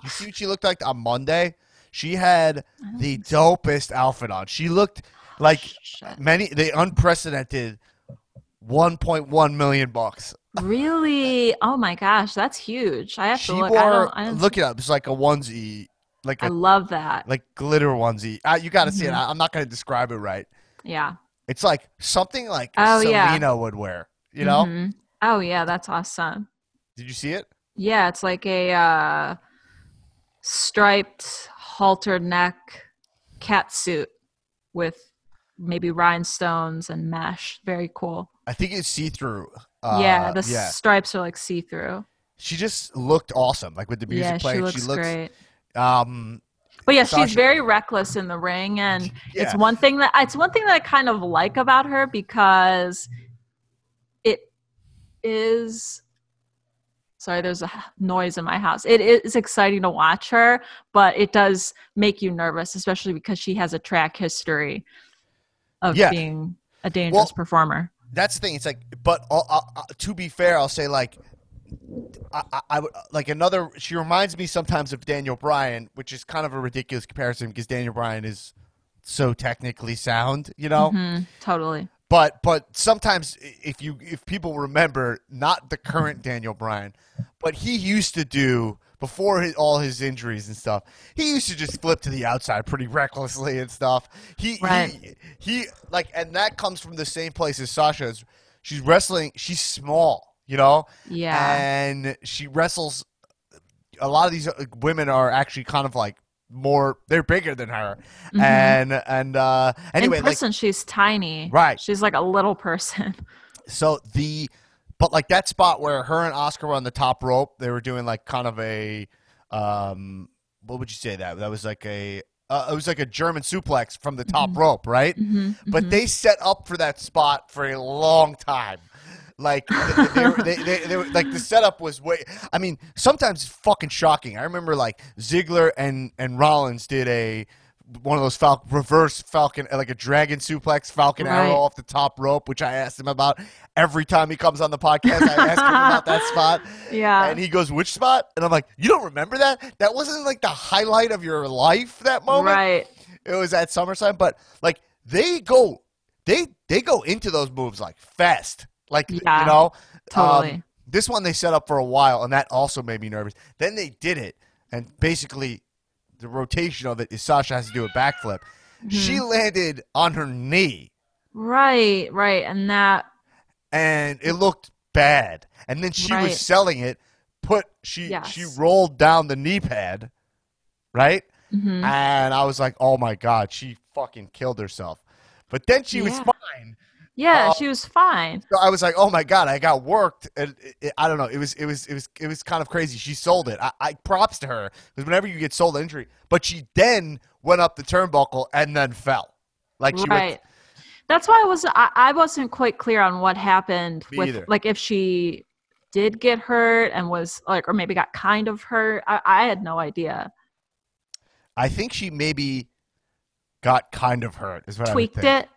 you see what she looked like on Monday? She had the dopest outfit on. She looked like shit. many the unprecedented 1.1 million bucks. really? Oh my gosh, that's huge. I have She to look. wore I don't. I, don't look it up. It's like a onesie, like I a love that. like glitter onesie. Uh, you got to see it. Mhm. I, I'm not going to describe it right. yeah. It's like something like Oh, yeah. Selena would wear. You know? Mhm. Oh yeah, that's awesome. Did you see it? Yeah, it's like a uh, striped halter neck cat suit with maybe rhinestones and mesh. Very cool. I think it's see through. Uh, yeah, the yeah. stripes are like see through. She just looked awesome, like with the music Yeah, she playing. looks, looks great. um But yeah, Sasha- she's very reckless in the ring, and it's one thing that it's one thing that I kind of like about her because it is Sorry, there's a noise in my house. It is exciting to watch her, but it does make you nervous, especially because she has a track history of Yeah. being a dangerous performer. That's the thing. It's like, but uh, uh, uh, to be fair, I'll say like, I, I, would like another. She reminds me sometimes of Daniel Bryan, which is kind of a ridiculous comparison because Daniel Bryan is so technically sound, you know. Mhm, totally. But but sometimes if you if people remember, not the current Daniel Bryan, but he used to do before his, all his injuries and stuff. He used to just flip to the outside pretty recklessly and stuff. He Right. he, he like, and that comes from the same place as Sasha. She's wrestling. She's small, you know. Yeah. And she wrestles. A lot of these women are actually kind of like more. They're bigger than her, and and uh, anyway, in like person, she's tiny. Right. She's like a little person. So the, but like that spot where her and Asuka were on the top rope, they were doing like kind of a, um, what would you say that? That was like a, uh, it was like a German suplex from the top rope, right? But they set up for that spot for a long time. Like they, they, were, they, they, they were, like the setup was way. I mean, sometimes it's fucking shocking. I remember like Ziggler and and Rollins did a one of those fal- reverse Falcon, like a dragon suplex Falcon Right. arrow off the top rope, which I asked him about every time he comes on the podcast. I ask him about that spot. Yeah. And he goes, "Which spot?" And I'm like, "You don't remember that? That wasn't like the highlight of your life. That moment. Right. It was at SummerSlam, but like they go, they they go into those moves like fast, like Yeah, you know, totally. Um, this one they set up for a while, and that also made me nervous. Then they did it, and basically, the rotation of it is Sasha has to do a backflip. Mm-hmm. She landed on her knee, Right. Right. And that. and it looked bad. And then she Right. was selling it. Put she Yes. she rolled down the knee pad, right? mhm. And I was like, oh my god, she fucking killed herself. But then she was fine. Yeah, Uh, she was fine. So I was like, oh my god, I got worked. And it, it- I don't know. It was it was it was it was kind of crazy. She sold it. I, I props to her because whenever you get sold an injury, but she then went up the turnbuckle and then fell. Like she right. went, That's why I was I, I wasn't quite clear on what happened with either. like if she did get hurt and was like or maybe got kind of hurt. I, I had no idea. I think she maybe got kind of hurt. Is what Tweaked I it.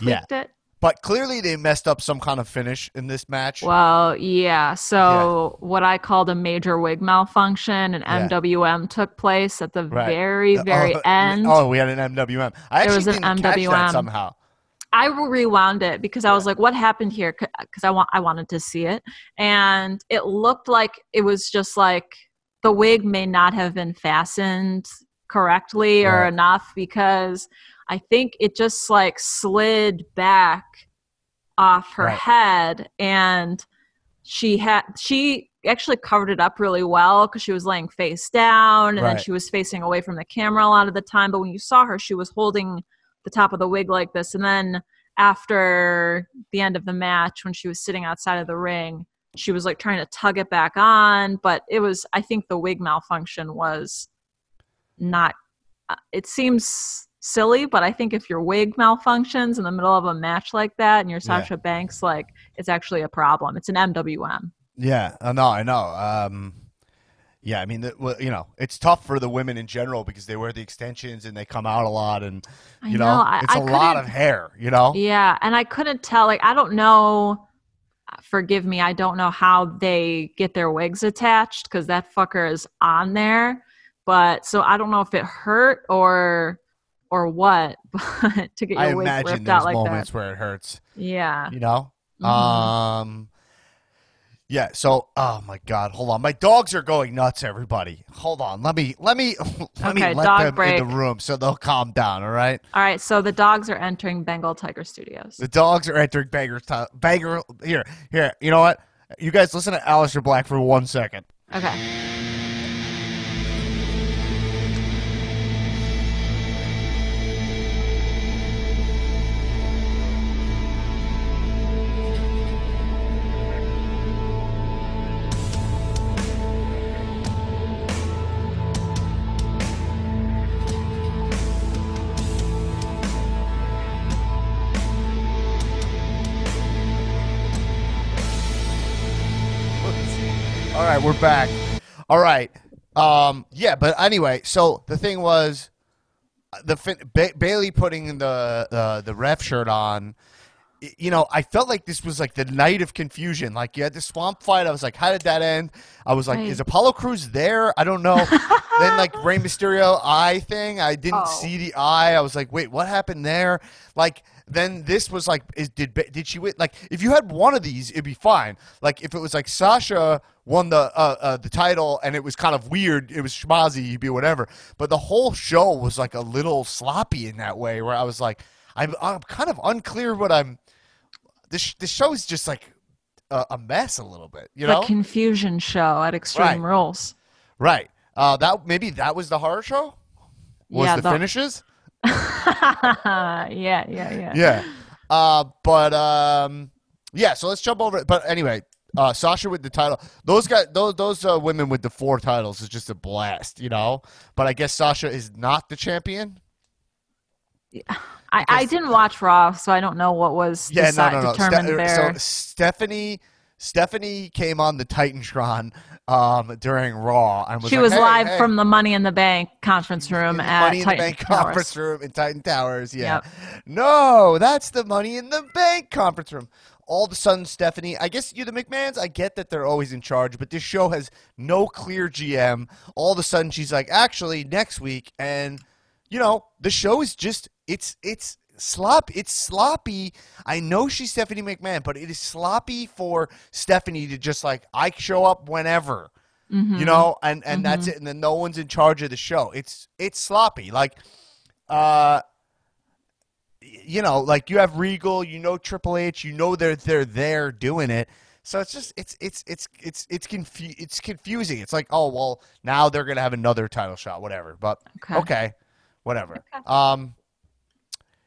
Yeah. It. But clearly they messed up some kind of finish in this match. Well, yeah. So what I called a major wig malfunction an Yeah. MWM took place at the Right. very, Uh, very oh, end. Oh, we had an MWM. I There actually was an didn't catch that MWM. somehow. I rewound it because I was like, "What happened here?" Because I want I wanted to see it, and it looked like it was just like the wig may not have been fastened correctly or Right. enough because I think it just like slid back off her Right. head, and she had she actually covered it up really well because she was laying face down and then she was facing away from the camera a lot of the time. But when you saw her, she was holding the top of the wig like this. And then after the end of the match, when she was sitting outside of the ring, she was like trying to tug it back on. But it was, I think the wig malfunction was not, uh, it seems silly, but I think if your wig malfunctions in the middle of a match like that and you're Yeah. Sasha Banks, like it's actually a problem. It's an MWM. Yeah, uh, no, I know. Um, yeah, I mean, the, well, you know, it's tough for the women in general because they wear the extensions and they come out a lot, and I you know, know, I- it's I a lot of hair. You know, Yeah, and I couldn't tell. Like, I don't know. Forgive me, I don't know how they get their wigs attached because that fucker is on there. But so I don't know if it hurt or or what. But to get your I imagine ripped there's out like moments that, where it hurts. yeah. You know, Mhm. um, yeah. So, oh my God, hold on, my dogs are going nuts. Everybody, hold on. Let me, let me, let Okay, me let them in the room so they'll calm down. All right. All right, so the dogs are entering Bengal Tiger Studios. The dogs are entering Banger. Banger. Here, here. You know what? You guys listen to Aleister Black for one second. Okay. All right, we're back. All right. Um, yeah, but anyway, so the thing was, the ba- Bayley putting the uh, the ref shirt on. You know, I felt like this was like the night of confusion. Like you had the swamp fight. I was like, how did that end? I was like, Right. is Apollo Crews there? I don't know. then like Rey Mysterio eye thing, I didn't Oh. see the eye. I was like, wait, what happened there? Like then this was like, is did did she win? Like if you had one of these, it'd be fine. Like if it was like Sasha won the uh, uh, the title and it was kind of weird, it was schmazzy, you'd be whatever. But the whole show was like a little sloppy in that way, where I was like, I'm I'm kind of unclear what I'm. This this show is just like a, a mess a little bit, you know? the confusion show at Extreme Right. Rules. right. Uh, that maybe that was the horror show. Was Yeah, the, the- finishes? yeah, yeah, yeah. yeah. Uh, but um, yeah. So let's jump over. it. But anyway, uh, Sasha with the title. Those guys, those those uh, women with the four titles is just a blast, you know. But I guess Sasha is not the champion. I, I didn't watch Raw, so I don't know what was Yeah, deci- no, no, no. determined Ste- there. So Stephanie. Stephanie came on the Titantron um, during Raw and was she like, was "Hey, live hey." from the Money in the Bank conference room the at Money in the Titan Bank Towers. conference room in Titan Towers. Yeah. Yep. No, that's the Money in the Bank conference room. All of a sudden, Stephanie, I guess you, the McMahons, I get that they're always in charge, but this show has no clear GM. All of a sudden, she's like, actually, next week, and you know, the show is just it's it's slop it's sloppy. I know she's Stephanie McMahon, but it is sloppy for Stephanie to just like I show up whenever Mm-hmm. you know and and that's it and then no one's in charge of the show it's it's sloppy like uh you know like you have regal you know triple h you know they're they're there doing it. So it's just it's it's it's it's it's confu- it's confusing. It's like oh well now they're gonna have another title shot whatever. But Okay. okay, whatever. Um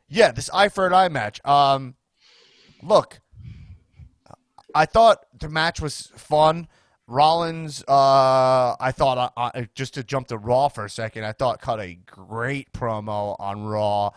yeah this eye for an eye match. Um look I thought the match was fun. Rollins, uh, I thought, uh, uh, just to jump to Raw for a second, I thought cut a great promo on Raw,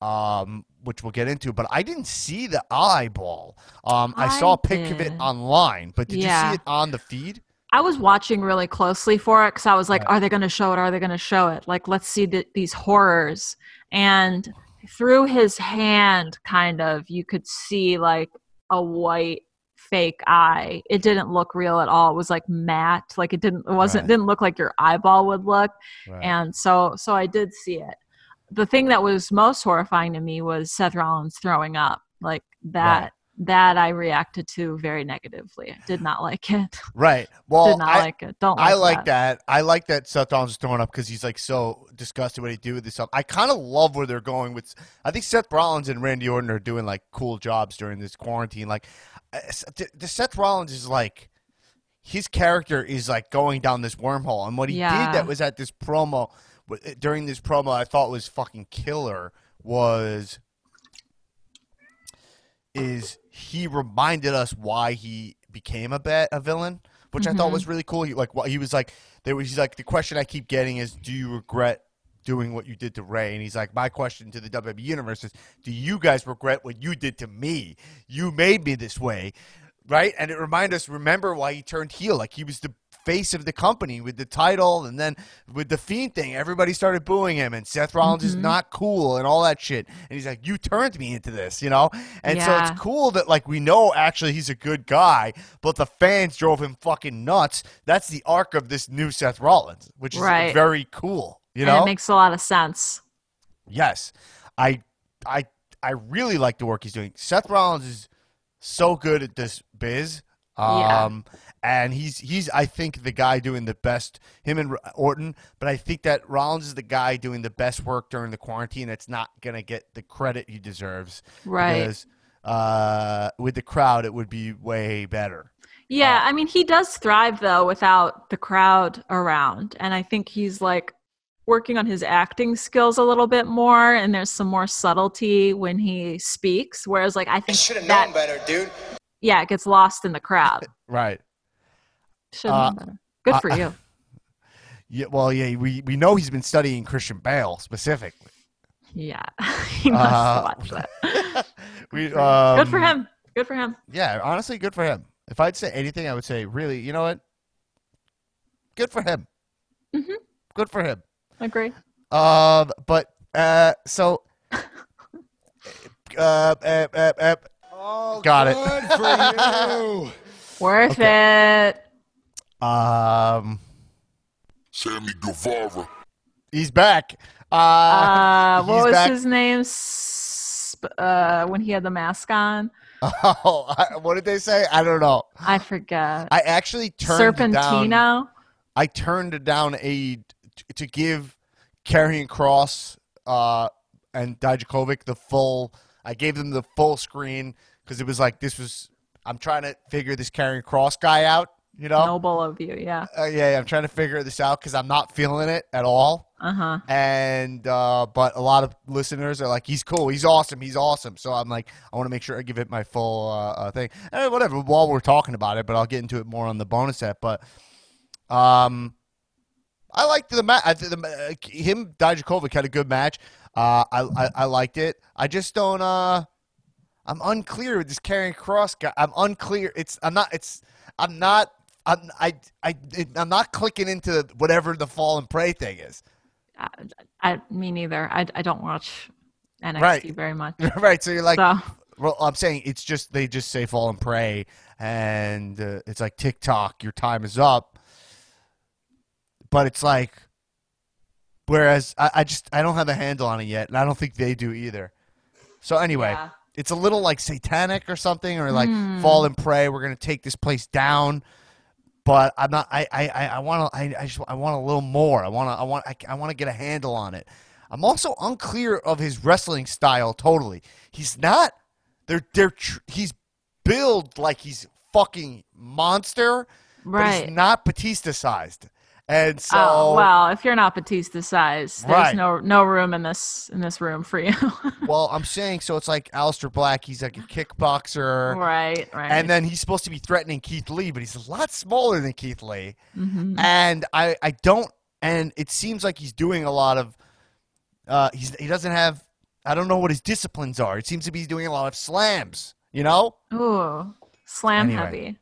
um, which we'll get into, but I didn't see the eyeball. Um, I, I saw a pic of it online, but did you see it on the feed? I was watching really closely for it because I was like, are they going to show it? Are they going to show it? Like, let's see the, these horrors. And through his hand, kind of, you could see like a white fake eye. It didn't look real at all. It was like matte. Like it didn't. It wasn't. Right. Didn't look like your eyeball would look. Right. And so, so I did see it. The thing that was most horrifying to me was Seth Rollins throwing up. Like that. Right. That I reacted to very negatively. I did not like it. Right. Well, did not I, like it. Don't. Like I like that. I like that Seth Rollins is throwing up because he's like so disgusted what he do with this stuff. I kind of love where they're going with. I think Seth Rollins and Randy Orton are doing like cool jobs during this quarantine. Like, uh, the, Seth Rollins is like his character is like going down this wormhole, and what he Yeah. did that was at this promo Eh, during this promo I thought was fucking killer was is he reminded us why he became a bet a villain, which I thought mm-hmm. was really cool. He like he was like there was he's like the question I keep getting is do you regret doing what you did to Ray? And he's like my question to the WWE universe is do you guys regret what you did to me? You made me this way. Right? And it reminded us remember why he turned heel like he was the face of the company with the title and then with the fiend thing everybody started booing him and Seth Rollins is mm-hmm. not cool and all that shit and he's like you turned me into this you know and so it's cool that like we know actually he's a good guy but the fans drove him fucking nuts that's the arc of this new Seth Rollins which is Right. very cool you and know it makes a lot of sense. Yes, I, I, I really like the work he's doing. Seth Rollins is so good at this biz. Yeah. Um, Um, and he's he's I think the guy doing the best. Him and Orton, but I think that Rollins is the guy doing the best work during the quarantine. That's not gonna get the credit he deserves. Right. Because uh, with the crowd, it would be way better. Yeah, I mean, he does thrive though without the crowd around, and I think he's like working on his acting skills a little bit more, and there's some more subtlety when he speaks. Whereas, like, I think Should have known better, dude. yeah, it gets lost in the crowd. Right. Should Uh, known. Good for uh, you. Yeah. Well, yeah. We we know he's been studying Christian Bale specifically. Yeah, he must uh, watch that. We um, Good for him. Good for him. Yeah, honestly, good for him. If I'd say anything, I would say, really, you know what? good for him. Mhm. Good for him. Agree. Um, but uh, so. Uh, uh, uh, uh, Oh, Got it. good for you. Worth it. Um, Sammy Guevara. he's back. Uh, Uh, what he's was back. his name? Uh, when he had the mask on, Oh, I, what did they say? I don't know. I forget. I actually turned down. Serpentino. I turned down a to give Karrion Cross uh, and Dijakovic the full. I gave them the full screen because it was like this was. I'm trying to figure this Karrion Cross guy out. You know, Noble of you, yeah. uh, yeah, yeah, I'm trying to figure this out because I'm not feeling it at all. Uh huh. And uh, but a lot of listeners are like, he's cool, he's awesome, he's awesome. So I'm like, I want to make sure I give it my full uh, uh, thing. And whatever, while we're talking about it, but I'll get into it more on the bonus set. But um, I liked the match. The, uh, him Dijakovic had a good match. Uh, I, I I liked it. I just don't. Uh, I'm unclear with this Karrion Cross guy. I'm unclear. It's I'm not. It's I'm not. I'm I I I'm not clicking into whatever the fall and prey thing is. I, I, me neither. I, I don't watch NXT Right. very much. right. So you're like, so well, I'm saying it's just they just say fall and prey, and uh, it's like TikTok, your time is up. But it's like, whereas I, I just I don't have a handle on it yet, and I don't think they do either. So anyway, Yeah. it's a little like satanic or something, or like Hmm. fall and pray. We're gonna take this place down. But I'm not. I I I- want to. I I just I want a little more. I want to. I want. I, I want to get a handle on it. I'm also unclear of his wrestling style. Totally, he's not. They're they're. Tr- he's billed like he's fucking monster, but right. he's not Batista sized. And so, oh well, if you're not Batista size, there's Right. no no room in this in this room for you. well, I'm saying so. It's like Aleister Black. He's like a kickboxer. right, right. And then he's supposed to be threatening Keith Lee, but he's a lot smaller than Keith Lee. Mhm. And I, I don't, and it seems like he's doing a lot of, uh, he's, he doesn't have, I don't know what his disciplines are. It seems to be doing a lot of slams, you know? Ooh, slam Anyway. heavy.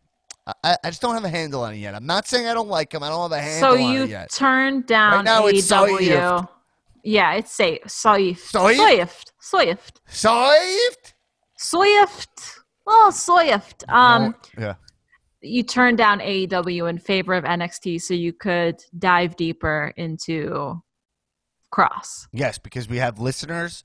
I, I just don't have a handle on it yet. I'm not saying I don't like him. I don't have a handle So on it yet. So you turned down now it's AEW. Soift. Yeah, it's safe. Soift? Soift. Soift. Saved? Soift. Oh, Soift. Um, yeah. you turned down AEW in favor of NXT so you could dive deeper into Cross. Yes, because we have listeners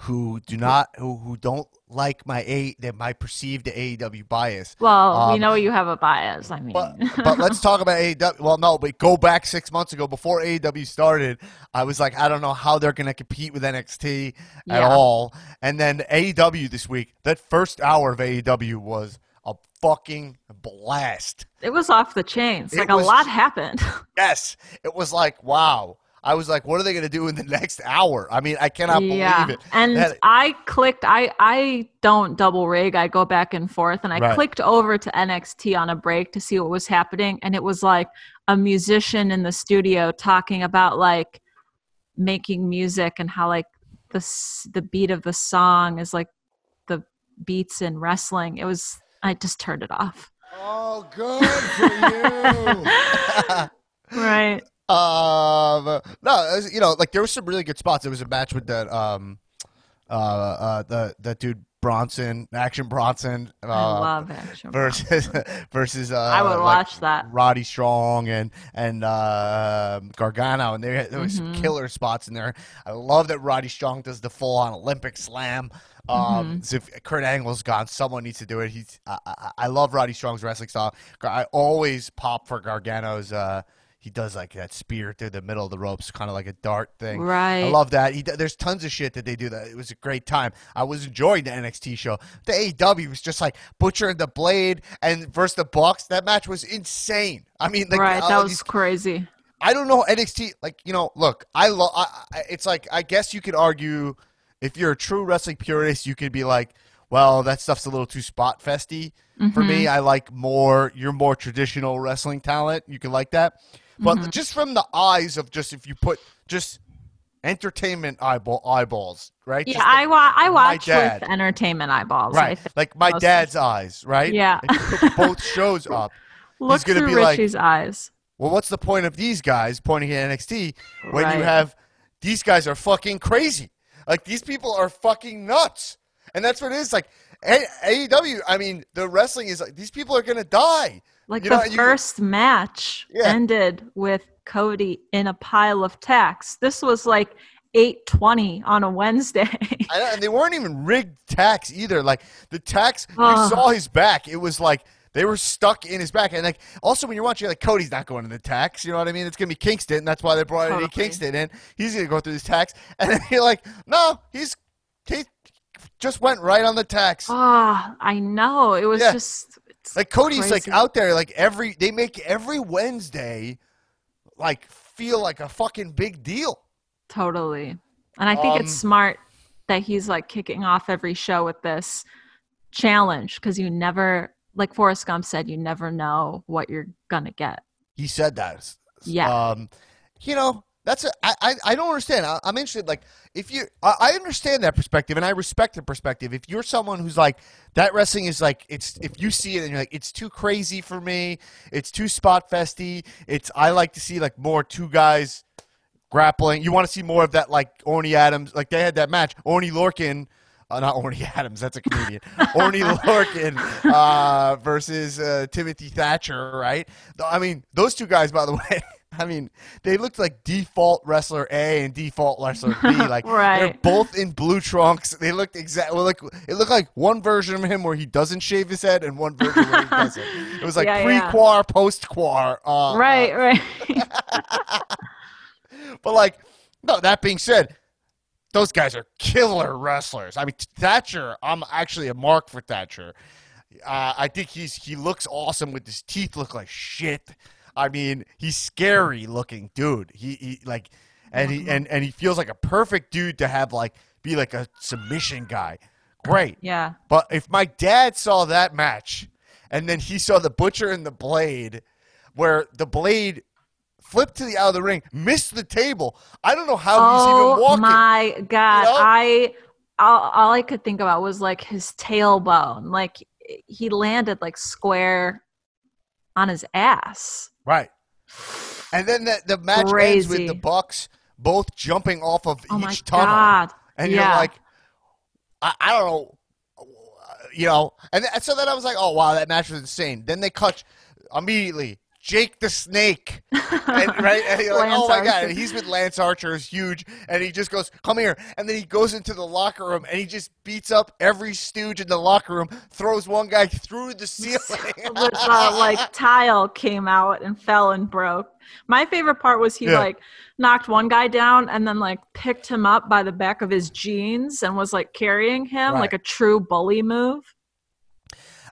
who do not, who, who don't like my A, that my perceived AEW bias. Well, we Um, know you have a bias. I mean, But, but let's talk about AEW. Well, no, but go back six months ago before AEW started. I was like, I don't know how they're going to compete with NXT at Yeah. all. And then AEW this week, that first hour of AEW was a fucking blast. it was off the chains. It Like a lot happened. Yes, it was like wow. I was like, what are they going to do in the next hour? I mean, I cannot yeah, believe it. and That- I clicked. I I don't double rig. I go back and forth, and I Right. clicked over to NXT on a break to see what was happening, and it was like a musician in the studio talking about like making music and how like the the beat of the song is like the beats in wrestling. It was. I just turned it off. Oh, good for you. Right. Um, no, you know, like there was some really good spots. There was a match with that, um, uh, uh, the that dude Bronson, Action Bronson, uh, I love action. versus versus. Uh, I would like, watch that. Roddy Strong and and uh, Gargano, and there there was some Mhm. killer spots in there. I love that Roddy Strong does the full on Olympic slam. Um, Mm-hmm. so if Kurt Angle's gone, someone needs to do it. He's I, I, I love Roddy Strong's wrestling style. I always pop for Gargano's. Uh, he does like that spear through the middle of the ropes, kind of like a dart thing. Right. I love that. He, there's tons of shit that they do. That it was a great time. I was enjoying the NXT show. The AEW was just like Butcher and the Blade and versus the Bucks. That match was insane. I mean, like, right. That was these- crazy. I don't know NXT. Like you know, look, I love. I, I- it's like I guess you could argue if you're a true wrestling purist, you could be like, well, that stuff's a little too spot festy. For Mm-hmm. me, I like more. You're more traditional wrestling talent. You can like that, but Mm-hmm. just from the eyes of just if you put just entertainment eyeball eyeballs, right? Yeah, Just I wa- I watch with entertainment eyeballs. Right, like my dad's eyes, right? Yeah. If you put both shows up. Look gonna through be like- Richie's eyes. well, what's the point of these guys pointing at NXT when you have these guys are fucking crazy? Like these people are fucking nuts, and that's what it is. Like AEW, I mean, the wrestling is like these people are gonna die. Like You the know, you- first match Yeah. ended with Cody in a pile of tacks. This was like 8:20 on a Wednesday. I know, and they weren't even rigged tacks either. Like the tacks, you saw his back. It was like they were stuck in his back. And like also when you're watching, like Cody's not going to the tacks. You know what I mean? It's gonna be Kingston. That's why they brought Eddie Totally. Kingston in. He's gonna go through his tacks, and then you're like, no, he's he just went right on the tacks. Ah, I know. It was Yeah. just Like Cody's like out there like every they make every Wednesday like feel like a fucking big deal. Totally. And I think it's Um, smart that he's like kicking off every show with this challenge because you never, like Forrest Gump said, you never know what you're gonna get. He said that. Yeah. Um, you know, that's a, I, I, I don't understand. I, I'm interested. Like, if you, I, I understand that perspective, and I respect the perspective. If you're someone who's like that, wrestling is like it's. If you see it and you're like, it's too crazy for me. It's too spot festy. It's. I like to see like more two guys grappling. You want to see more of that, like Orny Adams. Like they had that match, Orny Lorcan. Uh, not Orny Adams, that's a comedian. Orny Lorcan uh, versus uh, Timothy Thatcher, right? I mean, those two guys, by the way, I mean, they looked like default wrestler A and default wrestler B. Like right. they're both in blue trunks. They looked exactly like it looked like one version of him where he doesn't shave his head and one version where he doesn't. It was like Yeah, pre yeah. quar, post quar. Uh, right, right. but like, no. That being said, those guys are killer wrestlers. I mean, Thatcher. I'm actually a mark for Thatcher. Uh, I think he's he looks awesome with his teeth. Look like shit. I mean, he's scary looking dude. He, he like, and he and and he feels like a perfect dude to have like be like a submission guy. Great. yeah. But if my dad saw that match and then he saw the butcher and the blade, where the blade flipped to the out of the ring, missed the table, I don't know how he's even Oh walking. my god! know? I all, all I could think about was like his tailbone. Like he landed like square on his ass. Right. And then the, the match ends with the Bucks both jumping off of Oh my each tunnel. god! And yeah. you're like, I, I don't know, you know. And th- so then I was like, oh wow, that match was insane. Then they cut immediately. Jake the Snake, and, right? And you're like, oh my god! And he's with Lance Archer, is huge, and he just goes, "Come here!" And then he goes into the locker room and he just beats up every stooge in the locker room, throws one guy through the ceiling. with uh, like tile came out and fell and broke. My favorite part was he Yeah. like knocked one guy down and then like picked him up by the back of his jeans and was like carrying him Right. like a true bully move.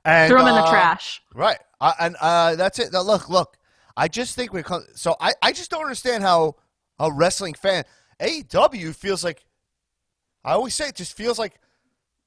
And, Threw him in the uh, trash. Right. Uh, and uh, that's it. Now, look, look. I just think comes, so I, I just don't understand how a wrestling fan AEW feels like. I always say it just feels like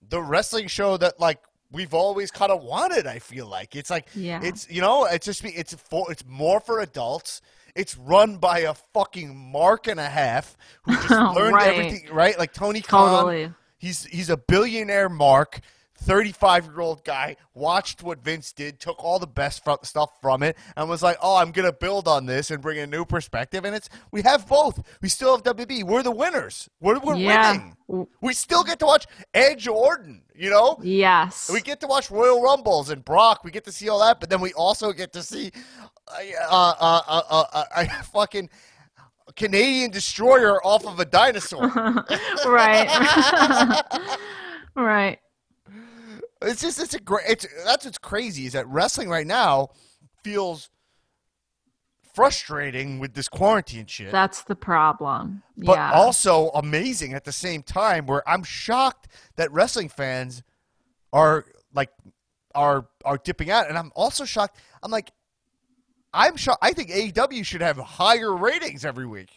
the wrestling show that like we've always kind of wanted. I feel like it's like Yeah. it's you know it's just it's for it's more for adults. It's run by a fucking mark and a half who just learned Right. everything right, like Tony Khan. Totally. He's he's a billionaire mark, 35 year old guy, watched what Vince did, took all the best stuff from it, and was like, oh, I'm going to build on this and bring a new perspective. And it's, we have both. We still have WB. We're the winners. We're, we're Yeah. winning. We still get to watch Edge Orton, you know? Yes. We get to watch Royal Rumbles and Brock. We get to see all that, but then we also get to see uh, uh, uh, uh, uh, uh, a fucking Canadian destroyer off of a dinosaur. right. right. It's just it's a great. It's that's what's crazy is that wrestling right now feels frustrating with this quarantine shit, That's the problem. but yeah. also amazing at the same time. Where I'm shocked that wrestling fans are like are are dipping out, and I'm also shocked. I'm like, I'm shocked. I think AEW should have higher ratings every week.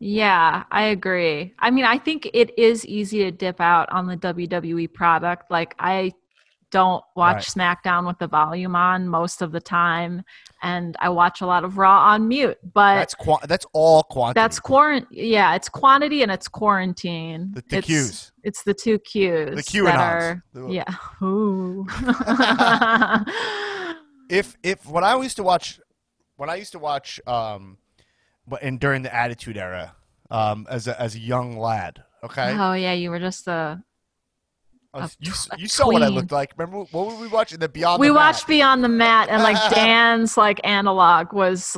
Yeah, I agree. I mean, I think it is easy to dip out on the WWE product. Like, I don't watch SmackDown with the volume on most of the time, and I watch a lot of Raw on mute. But That's qua- that's all quantity. that's quarant. Yeah, it's quantity and it's quarantine. The- the it's, Qs. It's the two Qs. The Q that and are, Yeah. Ooh. if if when I used to watch when I used to watch, um, but and during the Attitude Era, um, as a as a young lad. Okay, Oh yeah, you were just a. Was- you tw- s- a you saw what I looked like. Remember what were we watching? The Beyond. we the watched Mat. Beyond the Mat, and like Dan's like analog was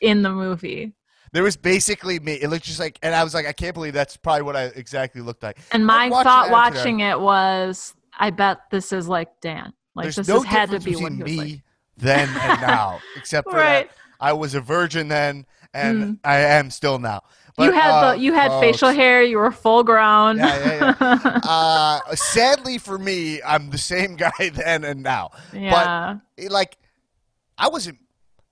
in the movie, There was basically me. It looked just like, and I was like, I can't believe that's probably what I exactly looked like. and my watching thought watching it was, I bet this is like Dan. Like There's this no has had to be what me like. then and now, except for Right. that I was a virgin then, and Mm. I am still now. You had uh, the you had facial hair. You were full grown. Yeah, yeah, Uh, sadly for me, I'm the same guy then and now. Yeah. But like, I wasn't.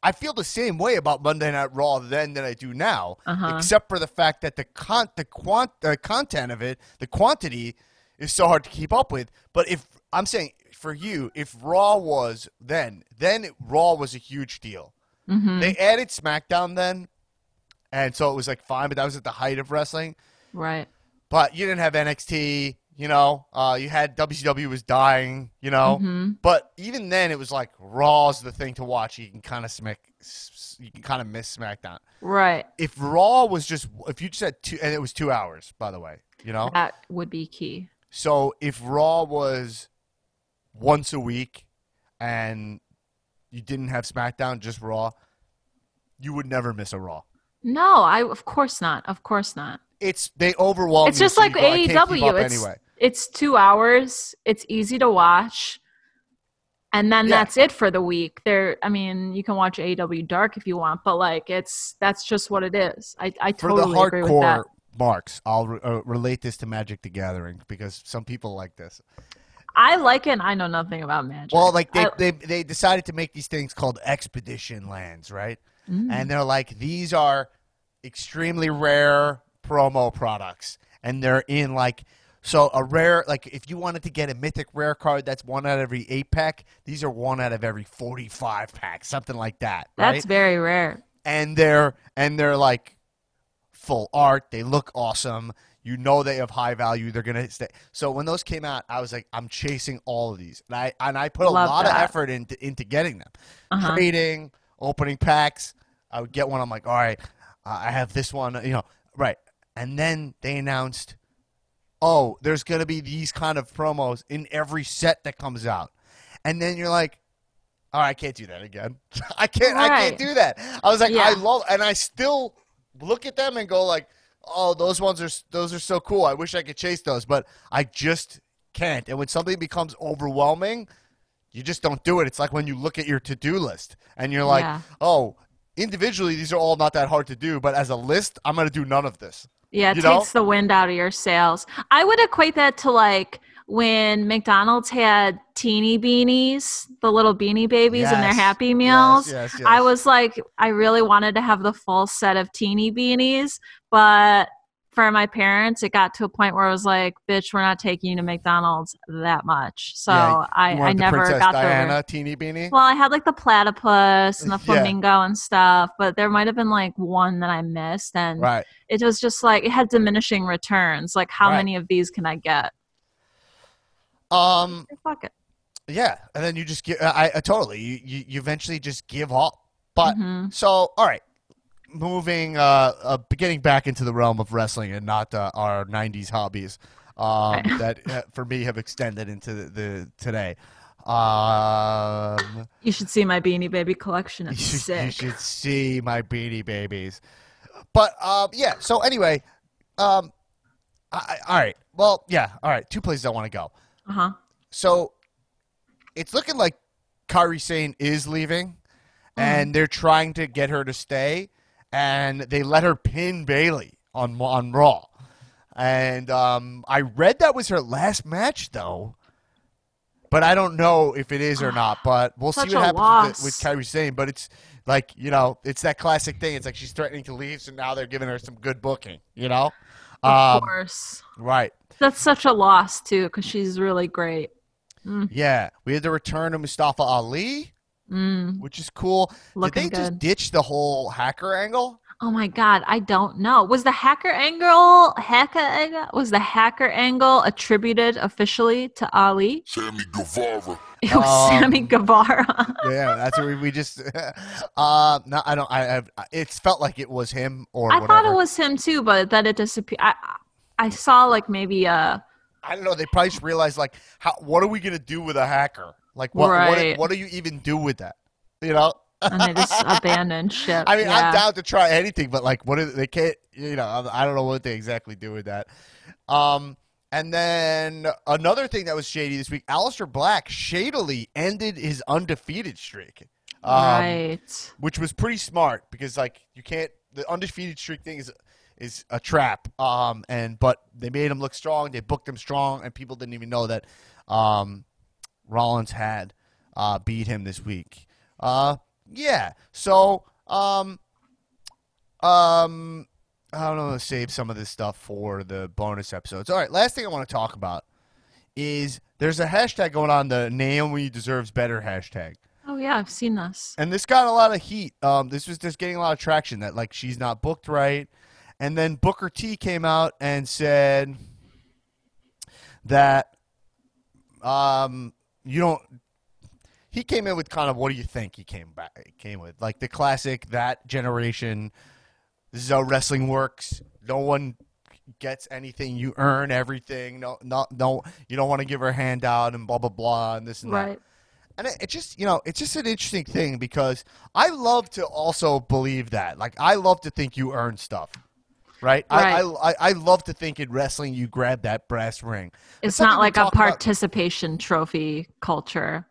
I feel the same way about Monday Night Raw then than I do now, Uh-huh. except for the fact that the con the quant the content of it, the quantity, is so hard to keep up with. But if I'm saying for you, if Raw was then, then Raw was a huge deal. hmm They added SmackDown then, and so it was like fine, but that was at the height of wrestling. Right. But you didn't have NXT, you know. Uh, you had WCW was dying, you know. hmm But even then, it was like Raw's the thing to watch. You can kind of smack, you can kind of miss SmackDown. Right. If Raw was just, if you just had two, and it was two hours, by the way, you know. That would be key. So if Raw was once a week, and you didn't have SmackDown, just Raw, you would never miss a Raw. No, I of course not. Of course not. It's they overwhelm. It's just like go, "I can't keep AEW. It's anyway. it's two hours. It's easy to watch, and then Yeah. that's it for the week. There, I mean, you can watch AEW Dark if you want, but like it's that's just what it is. I I For totally the agree with that. hardcore marks, I'll re- uh, relate this to Magic the Gathering because some people like this. I like it. and I know nothing about magic. Well, like they, I- they they decided to make these things called expedition lands, right? Mm. And they're like these are extremely rare promo products, and they're in like so a rare like if you wanted to get a mythic rare card, that's one out of every eight pack. These are one out of every forty five pack, something like that. that's right? very rare. and they're and they're like full art. They look awesome. You know they have high value. They're gonna stay. So when those came out, I was like, I'm chasing all of these, and I and I put a Love lot of effort into into getting them, Uh-huh. trading, opening packs. I would get one. I'm like, all right, I have this one. You know, right. And then they announced, oh, there's gonna be these kind of promos in every set that comes out, and then you're like. Oh, I can't do that again. I can't. I can't do that. I was like, Yeah. I love, and I still look at them and go like, oh, those ones are those are so cool. I wish I could chase those, but I just can't. And when something becomes overwhelming, you just don't do it. It's like when you look at your to do list and you're like, Yeah. oh, individually these are all not that hard to do, but as a list, I'm gonna do none of this. Yeah, it You know? takes the wind out of your sails. I would equate that to like when McDonald's had teeny beanies, the little beanie babies in their Yes, Happy yes, Meals. yes, I was like, I really wanted to have the full set of teeny beanies, but for my parents, it got to a point where I was like, bitch, we're not taking you to McDonald's that much. So Yeah, I, I never Princess got Diana the. teeny beanie. Well, I had like the platypus and the Yeah. flamingo and stuff, but there might have been like one that I missed. And right. it was just like it had diminishing returns. Like, how Right. many of these can I get? Um. Fuck it. Yeah, and then you just get. I, I totally. You, you you eventually just give up. But Mhm. so all right, moving uh, uh getting back into the realm of wrestling and not uh, our '90s hobbies um, that uh, for me have extended into the, the today. Um, You should see my Beanie Baby collection. you, should, sick. you should see my Beanie Babies. But um, yeah. So anyway, um, I, I- all right. Well, yeah. All right. Two places I want to go. Uh huh. So it's looking like Kairi Sane is leaving, Hmm. and they're trying to get her to stay, and they let her pin Bayley on on Raw. And um, I read that was her last match, though. But I don't know if it is or not. But we'll Such see what happens with, with Kairi Sane. But it's like you know, it's that classic thing. It's like she's threatening to leave, so now they're giving her some good booking. You know, Of um, course. right? That's such a loss too, because she's really great. Yeah, we had the return of Mustafa Ali. Mm, which is cool. Looking Did they just good. ditch the whole hacker angle? Oh my god, I don't know. Was the hacker angle hacker angle was the hacker angle attributed officially to Ali? Sammy Guevara. It was Um, Sammy Guevara. Yeah, that's what we, we just. uh, no, I don't. I, I. It's felt like it was him or. I whatever. thought it was him too, but then it disappeared. I, I saw like maybe uh I don't know. They probably just realized like, how? What are we gonna do with a hacker? Like, what? What, Right. what do you even do with that? You know. and they just abandoned ship. I mean, I'm down to try anything, but like, what are, they can't. You know, I I don't know what they exactly do with that. Um, and then another thing that was shady this week: Aleister Black shadily ended his undefeated streak. Um, right. which was pretty smart because like you can't the undefeated streak thing is is a trap. Um, and but they made him look strong. They booked him strong, and people didn't even know that um, Rollins had uh, beat him this week. Uh, yeah. So um, um, I don't know. Save some of this stuff for the bonus episodes. All right. Last thing I want to talk about is there's a hashtag going on the Naomi deserves better hashtag. Oh yeah, I've seen this. And this got a lot of heat. Um, this was just getting a lot of traction that like she's not booked right. And then Booker T came out and said that um, you don't. He came in with kind of what do you think he came back came with like the classic that generation. This is how wrestling works. No one gets anything. You earn everything. No, no, no. You don't want to give her a handout and blah blah blah and this and that. Right. And it, it just, you know, it's just an interesting thing because I love to also believe that. Like, I love to think you earn stuff, right? I, Right. I, I, I love to think in wrestling you grab that brass ring. It's not like a talk about- participation trophy culture.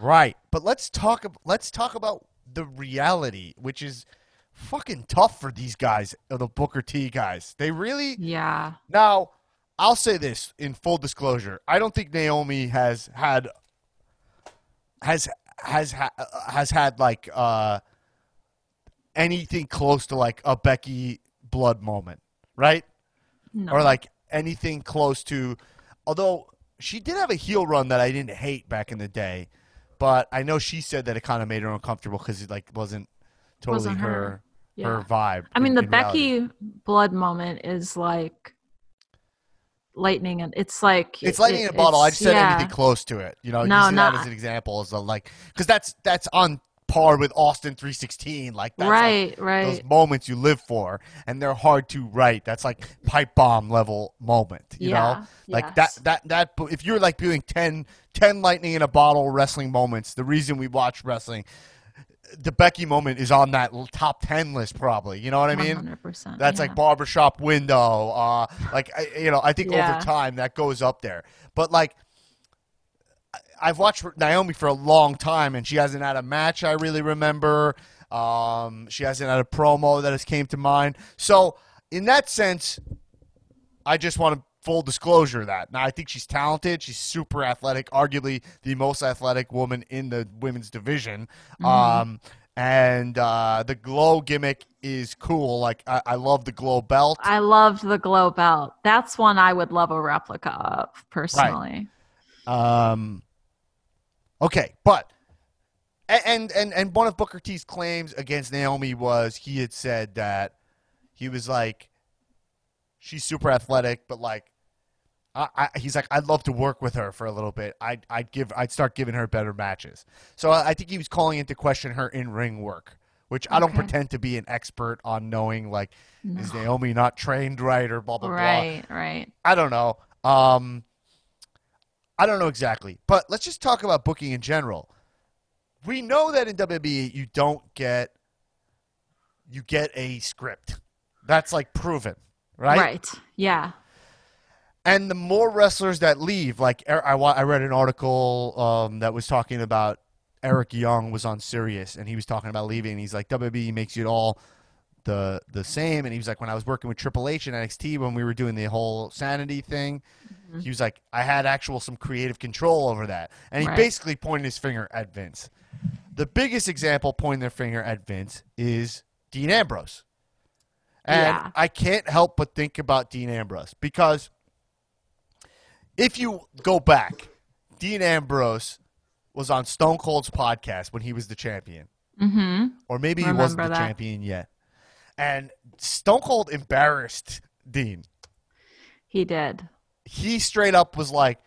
Right. But let's talk. Let's talk about the reality, which is fucking tough for these guys, uh, the Booker T guys. They really Yeah. Now, I'll say this in full disclosure: I don't think Naomi has had has has ha- uh, has had like uh, anything close to like a Becky blood moment, right? No. Or like anything close to. Although she did have a heel run that I didn't hate back in the day, but I know she said that it kind of made her uncomfortable because it like wasn't totally Wasn't her her. her, vibe. I mean, in- the in reality. Becky blood moment is like lightning, and it's like It's lightning it- in a bottle. I just said yeah. anything close to it. You know, No, using that not- as an example is a, like because that's that's on par with Austin three sixteen. Like that's like right, right. those moments you live for, and they're hard to write. That's like pipe bomb level moment. You know, Yeah, like yes. that that that. If you're like doing 10, 10 lightning in a bottle wrestling moments, the reason we watch wrestling. The Becky moment is on that top ten list, probably. You know what I mean? 100%. That's yeah. like barbershop window. Uh, like I, you know, I think Yeah. over time that goes up there. But like, I've watched Naomi for a long time, and she hasn't had a match I really remember. Um, she hasn't had a promo that has came to mind. So in that sense, I just want to full disclosure of that. Now I think she's talented. She's super athletic, arguably the most athletic woman in the women's division. Um, and uh, the glow gimmick is cool. Like I, I love the glow belt. I loved the glow belt. That's one I would love a replica of personally. Right. Um, okay, but and and and one of Booker T's claims against Naomi was he had said that he was like she's super athletic, but like I, I, he's like I'd love to work with her for a little bit. I'd I'd give I'd start giving her better matches. So I, I think he was calling into question her in ring work. Which I don't pretend to be an expert on knowing, like, is Naomi not trained right or blah blah blah. Right, right. I don't know. Um, I don't know exactly, but let's just talk about booking in general. We know that in WWE you don't get you get a script. That's like proven, right? Right. Yeah. And the more wrestlers that leave, like I, I read an article um, that was talking about Eric Young was on Sirius, and he was talking about leaving. He's like WWE makes it all the the same, and he was like when I was working with Triple H and NXT when we were doing the whole sanity thing, he was like I had actual some creative control over that, and he Right. basically pointed his finger at Vince. The biggest example pointing their finger at Vince is Dean Ambrose. And Yeah. I can't help but think about Dean Ambrose because if you go back, Dean Ambrose was on Stone Cold's podcast when he was the champion. Mm-hmm. Or maybe he wasn't the that. champion yet. And Stone Cold embarrassed Dean. He did. He straight up was like,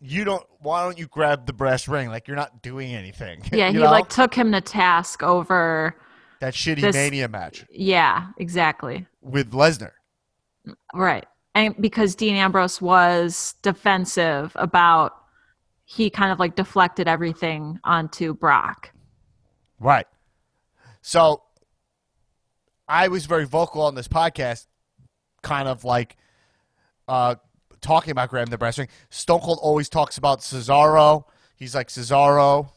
"You don't. Why don't you grab the brass ring? Like you're not doing anything." Yeah, he know? like took him to task over. that shitty this- Mania match Yeah, exactly. with Lesnar. Right. And because Dean Ambrose was defensive about he kind of like deflected everything onto Brock. Right. So I was very vocal on this podcast, kind of like uh, talking about grabbing the brass ring. Stone Cold always talks about Cesaro. He's like Cesaro.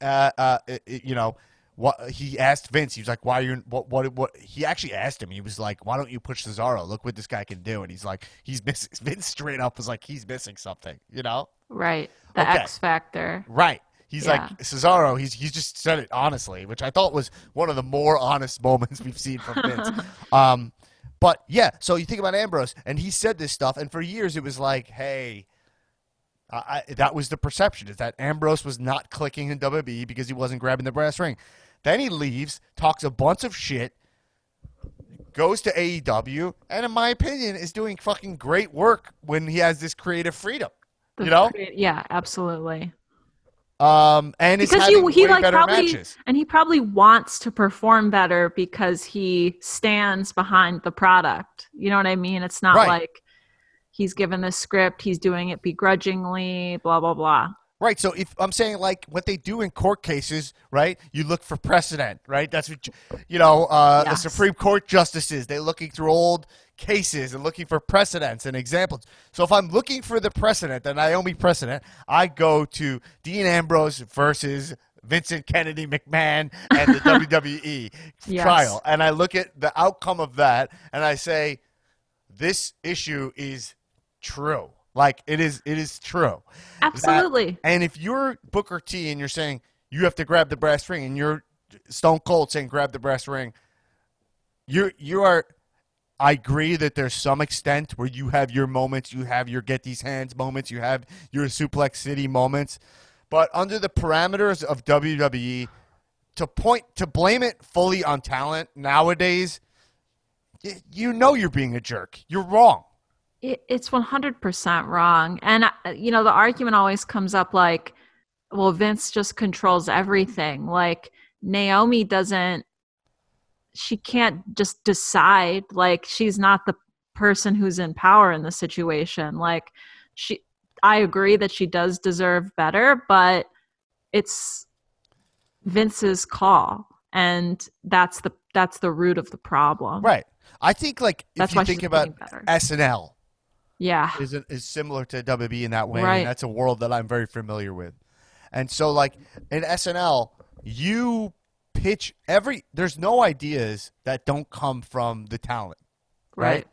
Uh, uh, it- it- you know, what he asked Vince. He was like, "Why are you? What? What? What?" He actually asked him. He was like, "Why don't you push Cesaro? Look what this guy can do." And he's like, "He's missing." Vince straight up was like, "He's missing something." You know. Right. The Okay. X Factor. Right. He's Yeah. like Cesaro. He's he's just said it honestly, which I thought was one of the more honest moments we've seen from Vince. um, but yeah, so you think about Ambrose, and he said this stuff, and for years it was like, hey, I, that was the perception is that Ambrose was not clicking in WWE because he wasn't grabbing the brass ring. Then he leaves, talks a bunch of shit, goes to AEW, and in my opinion, is doing fucking great work when he has this creative freedom. The You know? Yeah, absolutely. Um, and Because he, he like probably matches. and he probably wants to perform better because he stands behind the product. You know what I mean? It's not Right. like he's given the script, he's doing it begrudgingly, blah blah blah. Right. So if I'm saying like what they do in court cases, right? You look for precedent, right? That's what you, you know. Uh, Yes. The Supreme Court justices they're looking through old cases and looking for precedents and examples. So if I'm looking for the precedent, the Naomi precedent, I go to Dean Ambrose versus Vincent Kennedy McMahon and the WWE Yes. trial, and I look at the outcome of that, and I say, this issue is true. Like it is, it is true. That- Absolutely. and if you're Booker T and you're saying you have to grab the brass ring, and you're Stone Cold saying grab the brass ring, you're you are. I agree that there's some extent where you have your moments, you have your get these hands moments, you have your suplex city moments, but under the parameters of WWE, to point to blame it fully on talent nowadays, you know you're being a jerk. You're wrong. It's 100% wrong. And, uh, you know, the argument always comes up like, well, Vince just controls everything. Like, Naomi doesn't, she can't just decide. Like, she's not the person who's in power in the situation. Like, she, I agree that she does deserve better, but it's Vince's call. And that's the that's the root of the problem. Right. I think like if That's you why think about. SNL, Yeah. is is similar to WB in that way. Right. And that's a world that I'm very familiar with. And so, like in SNL, you pitch every. There's no ideas that don't come from the talent, right? Right.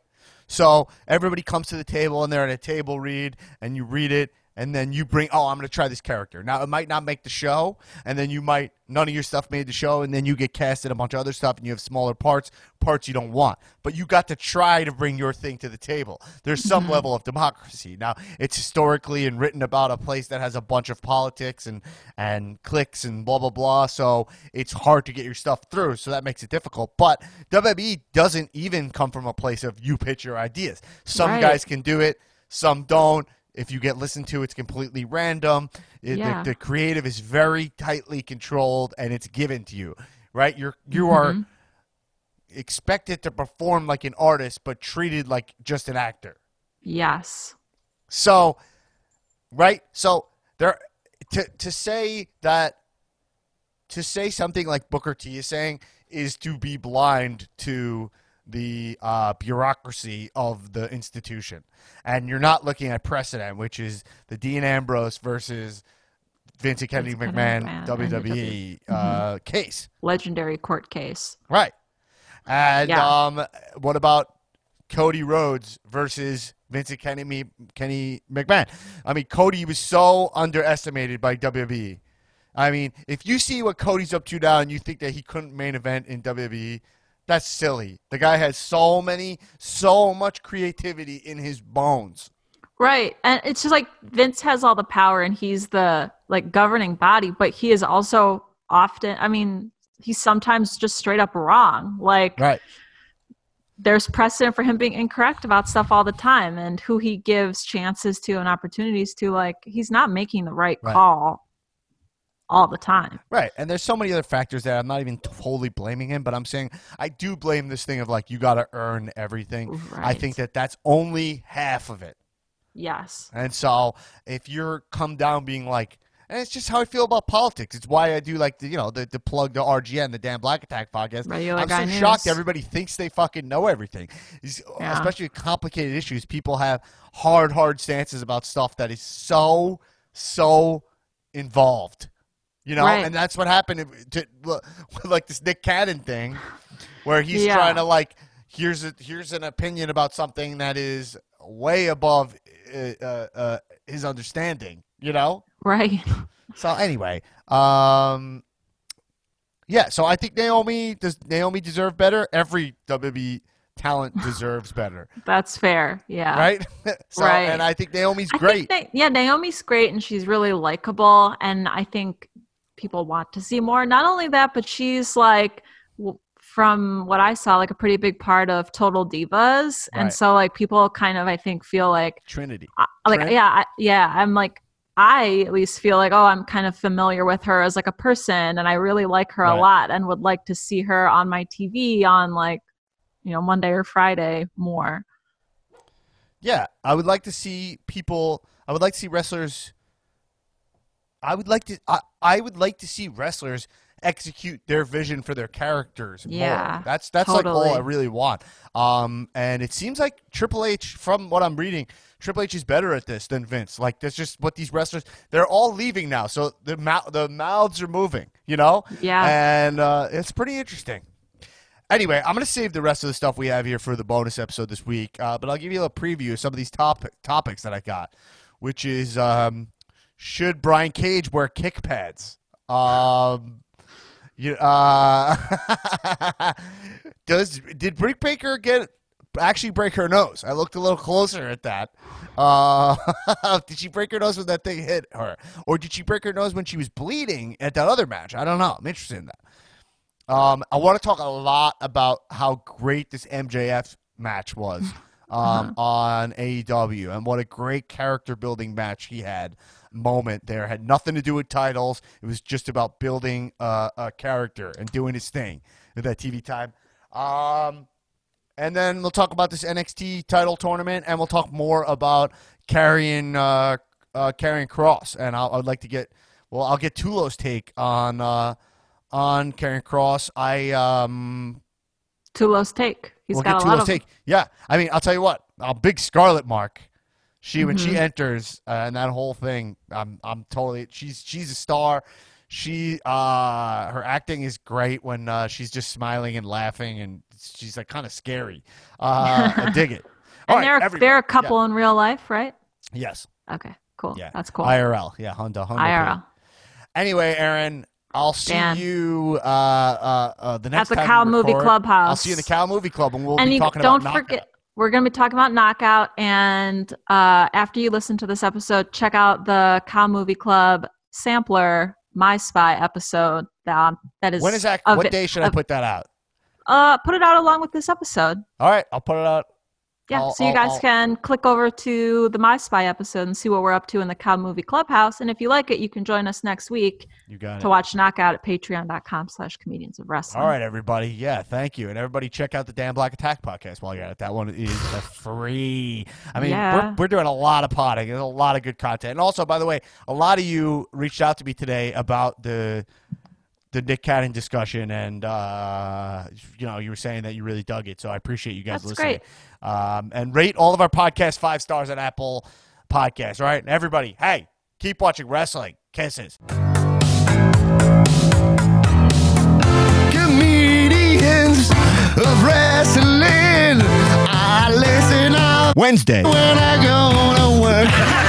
So everybody comes to the table and they're at a table read, and you read it, and then you bring. Oh, I'm going to try this character. Now it might not make the show, and then you might none of your stuff made the show, and then you get cast in a bunch of other stuff, and you have smaller parts, parts you don't want. But you got to try to bring your thing to the table. There's some mm-hmm. level of democracy. Now it's historically and written about a place that has a bunch of politics and and cliques and blah blah blah. So it's hard to get your stuff through. So that makes it difficult. But WWE doesn't even come from a place of you pitch your ideas. Some Right. guys can do it, some don't. If you get listened to, it's completely random. It- Yeah. the, the creative is very tightly controlled, and it's given to you. Right? You're you are Mm-hmm. expected to perform like an artist, but treated like just an actor. Yes. So, right? So there to to say that to say something like Booker T is saying is to be blind to the uh, bureaucracy of the institution, and you're not looking at precedent, which is the Dean Ambrose versus Vincent Kennedy Vince McMahon Kennedy McMahon, WWE Mm-hmm. uh, case. Legendary court case. Right. And Yeah. um, what about Cody Rhodes versus Vincent Kenny, Kenny McMahon? I mean, Cody was so underestimated by WWE. I mean, if you see what Cody's up to now and you think that he couldn't main event in WWE, that's silly. The guy has so many, so much creativity in his bones. Right. And it's just like Vince has all the power and he's the like governing body, but he is also often I mean, he's sometimes just straight up wrong. Like Right. there's precedent for him being incorrect about stuff all the time and who he gives chances to and opportunities to like he's not making the right, Right. call all the time. Right. And there's so many other factors that I'm not even totally blaming him, but I'm saying I do blame this thing of like you got to earn everything. I think that that's only half of it. Yes. And so if you're come down being like, and it's just how I feel about politics. It's why I do like the you know the, the plug the RGN, the Dan Black Attack podcast. Regular I'm so news. shocked everybody thinks they fucking know everything. Yeah. Especially complicated issues, people have hard, hard stances about stuff that is so, so involved. You know, Right. and that's what happened to, with like this Nick Cannon thing, where he's Yeah. trying to like here's a, here's an opinion about something that is way above uh, uh, uh, his understanding. You know, Right. so anyway, um, yeah. So I think Naomi does. Naomi deserve better. Every WWE talent deserves better, That's fair. Yeah. right? so, Right. And I think Naomi's I great. Think Na- yeah, Naomi's great and she's really likable. And I think people want to see more. Not only that, but she's like, from what I saw, like a pretty big part of Total Divas. Right. And so, like, people kind of, I think, feel like, Trinity. Like, Trent? yeah, I, yeah, I'm like, I at least feel like, oh, I'm kind of familiar with her as like a person and I really like her Right. a lot and would like to see her on my TV on like, you know, Monday or Friday more. Yeah, I would like to see people. I would like to see wrestlers. I would like to. I, I would like to see wrestlers execute their vision for their characters. more. Yeah, that's that's like all I really want. Um, and it seems like Triple H, from what I'm reading, Triple H is better at this than Vince. Like that's just what these wrestlers. They're all leaving now, so the mou- the mouths are moving. You know. Yeah. And uh, it's pretty interesting. Anyway, I'm going to save the rest of the stuff we have here for the bonus episode this week, uh, but I'll give you a preview of some of these topic, topics that I got, which is um, should Brian Cage wear kick pads? Um, you, uh, does did Britt Baker get actually break her nose? I looked a little closer at that. Uh, did she break her nose when that thing hit her, or did she break her nose when she was bleeding at that other match? I don't know. I'm interested in that. Um, I want to talk a lot about how great this MJF match was um, on AEW and what a great character building match he had. Moment there had nothing to do with titles. It was just about building uh, a character and doing his thing with that TV time. Um, and then we'll talk about this NXT title tournament, and we'll talk more about carrying uh, uh, Karrion Cross. And I'll, I'd like to get well, I'll get Tulo's take on uh, on Karrion Cross. I um, Tulo's take. He's we'll got a lot Tulo's of take. Yeah, I mean, I'll tell you what, a big Scarlett Mark. She when Mm-hmm. she enters uh, and that whole thing, I'm I'm totally she's she's a star. She uh her acting is great when uh, she's just smiling and laughing and she's like kind of scary. Uh, I dig it. All And right, they're they're a couple in real life, right? Yes. Okay, cool. Yeah. That's cool. IRL. Yeah. Honda. Honda. IRL. Anyway, Erin, I'll see Dan. you uh, uh, uh, the next the time we Cow Movie. Clubhouse. I'll see you in the Cow Movie Club, and we'll and be you talking don't about forget Knockout. we're going to be talking about knockout and uh, after you listen to this episode check out the cow movie club sampler my spy episode that that is When is that? What day should I put that out? uh put it out along with this episode All right, I'll put it out. Yeah I'll- so you I'll- guys I'll- can click over to the my spy episode and see what we're up to in the cow movie clubhouse and if you like it you can join us next week You got it. to watch knockout at patreon.com slash comedians of wrestling All right, everybody. Yeah, thank you, and everybody check out the Dan Black Attack podcast while you're at it. That one is free. I mean, Yeah. we're, we're doing a lot of potting. There's a lot of good content, and also, by the way, a lot of you reached out to me today about the the Nick Cannon discussion, and uh, you know, you were saying that you really dug it. So I appreciate you guys That's listening. Um, and rate all of our podcasts five stars on Apple Podcasts. All right, and everybody, hey, keep watching wrestling. Kisses. Comedians of wrestling. I listen up Wednesday. when I go to work.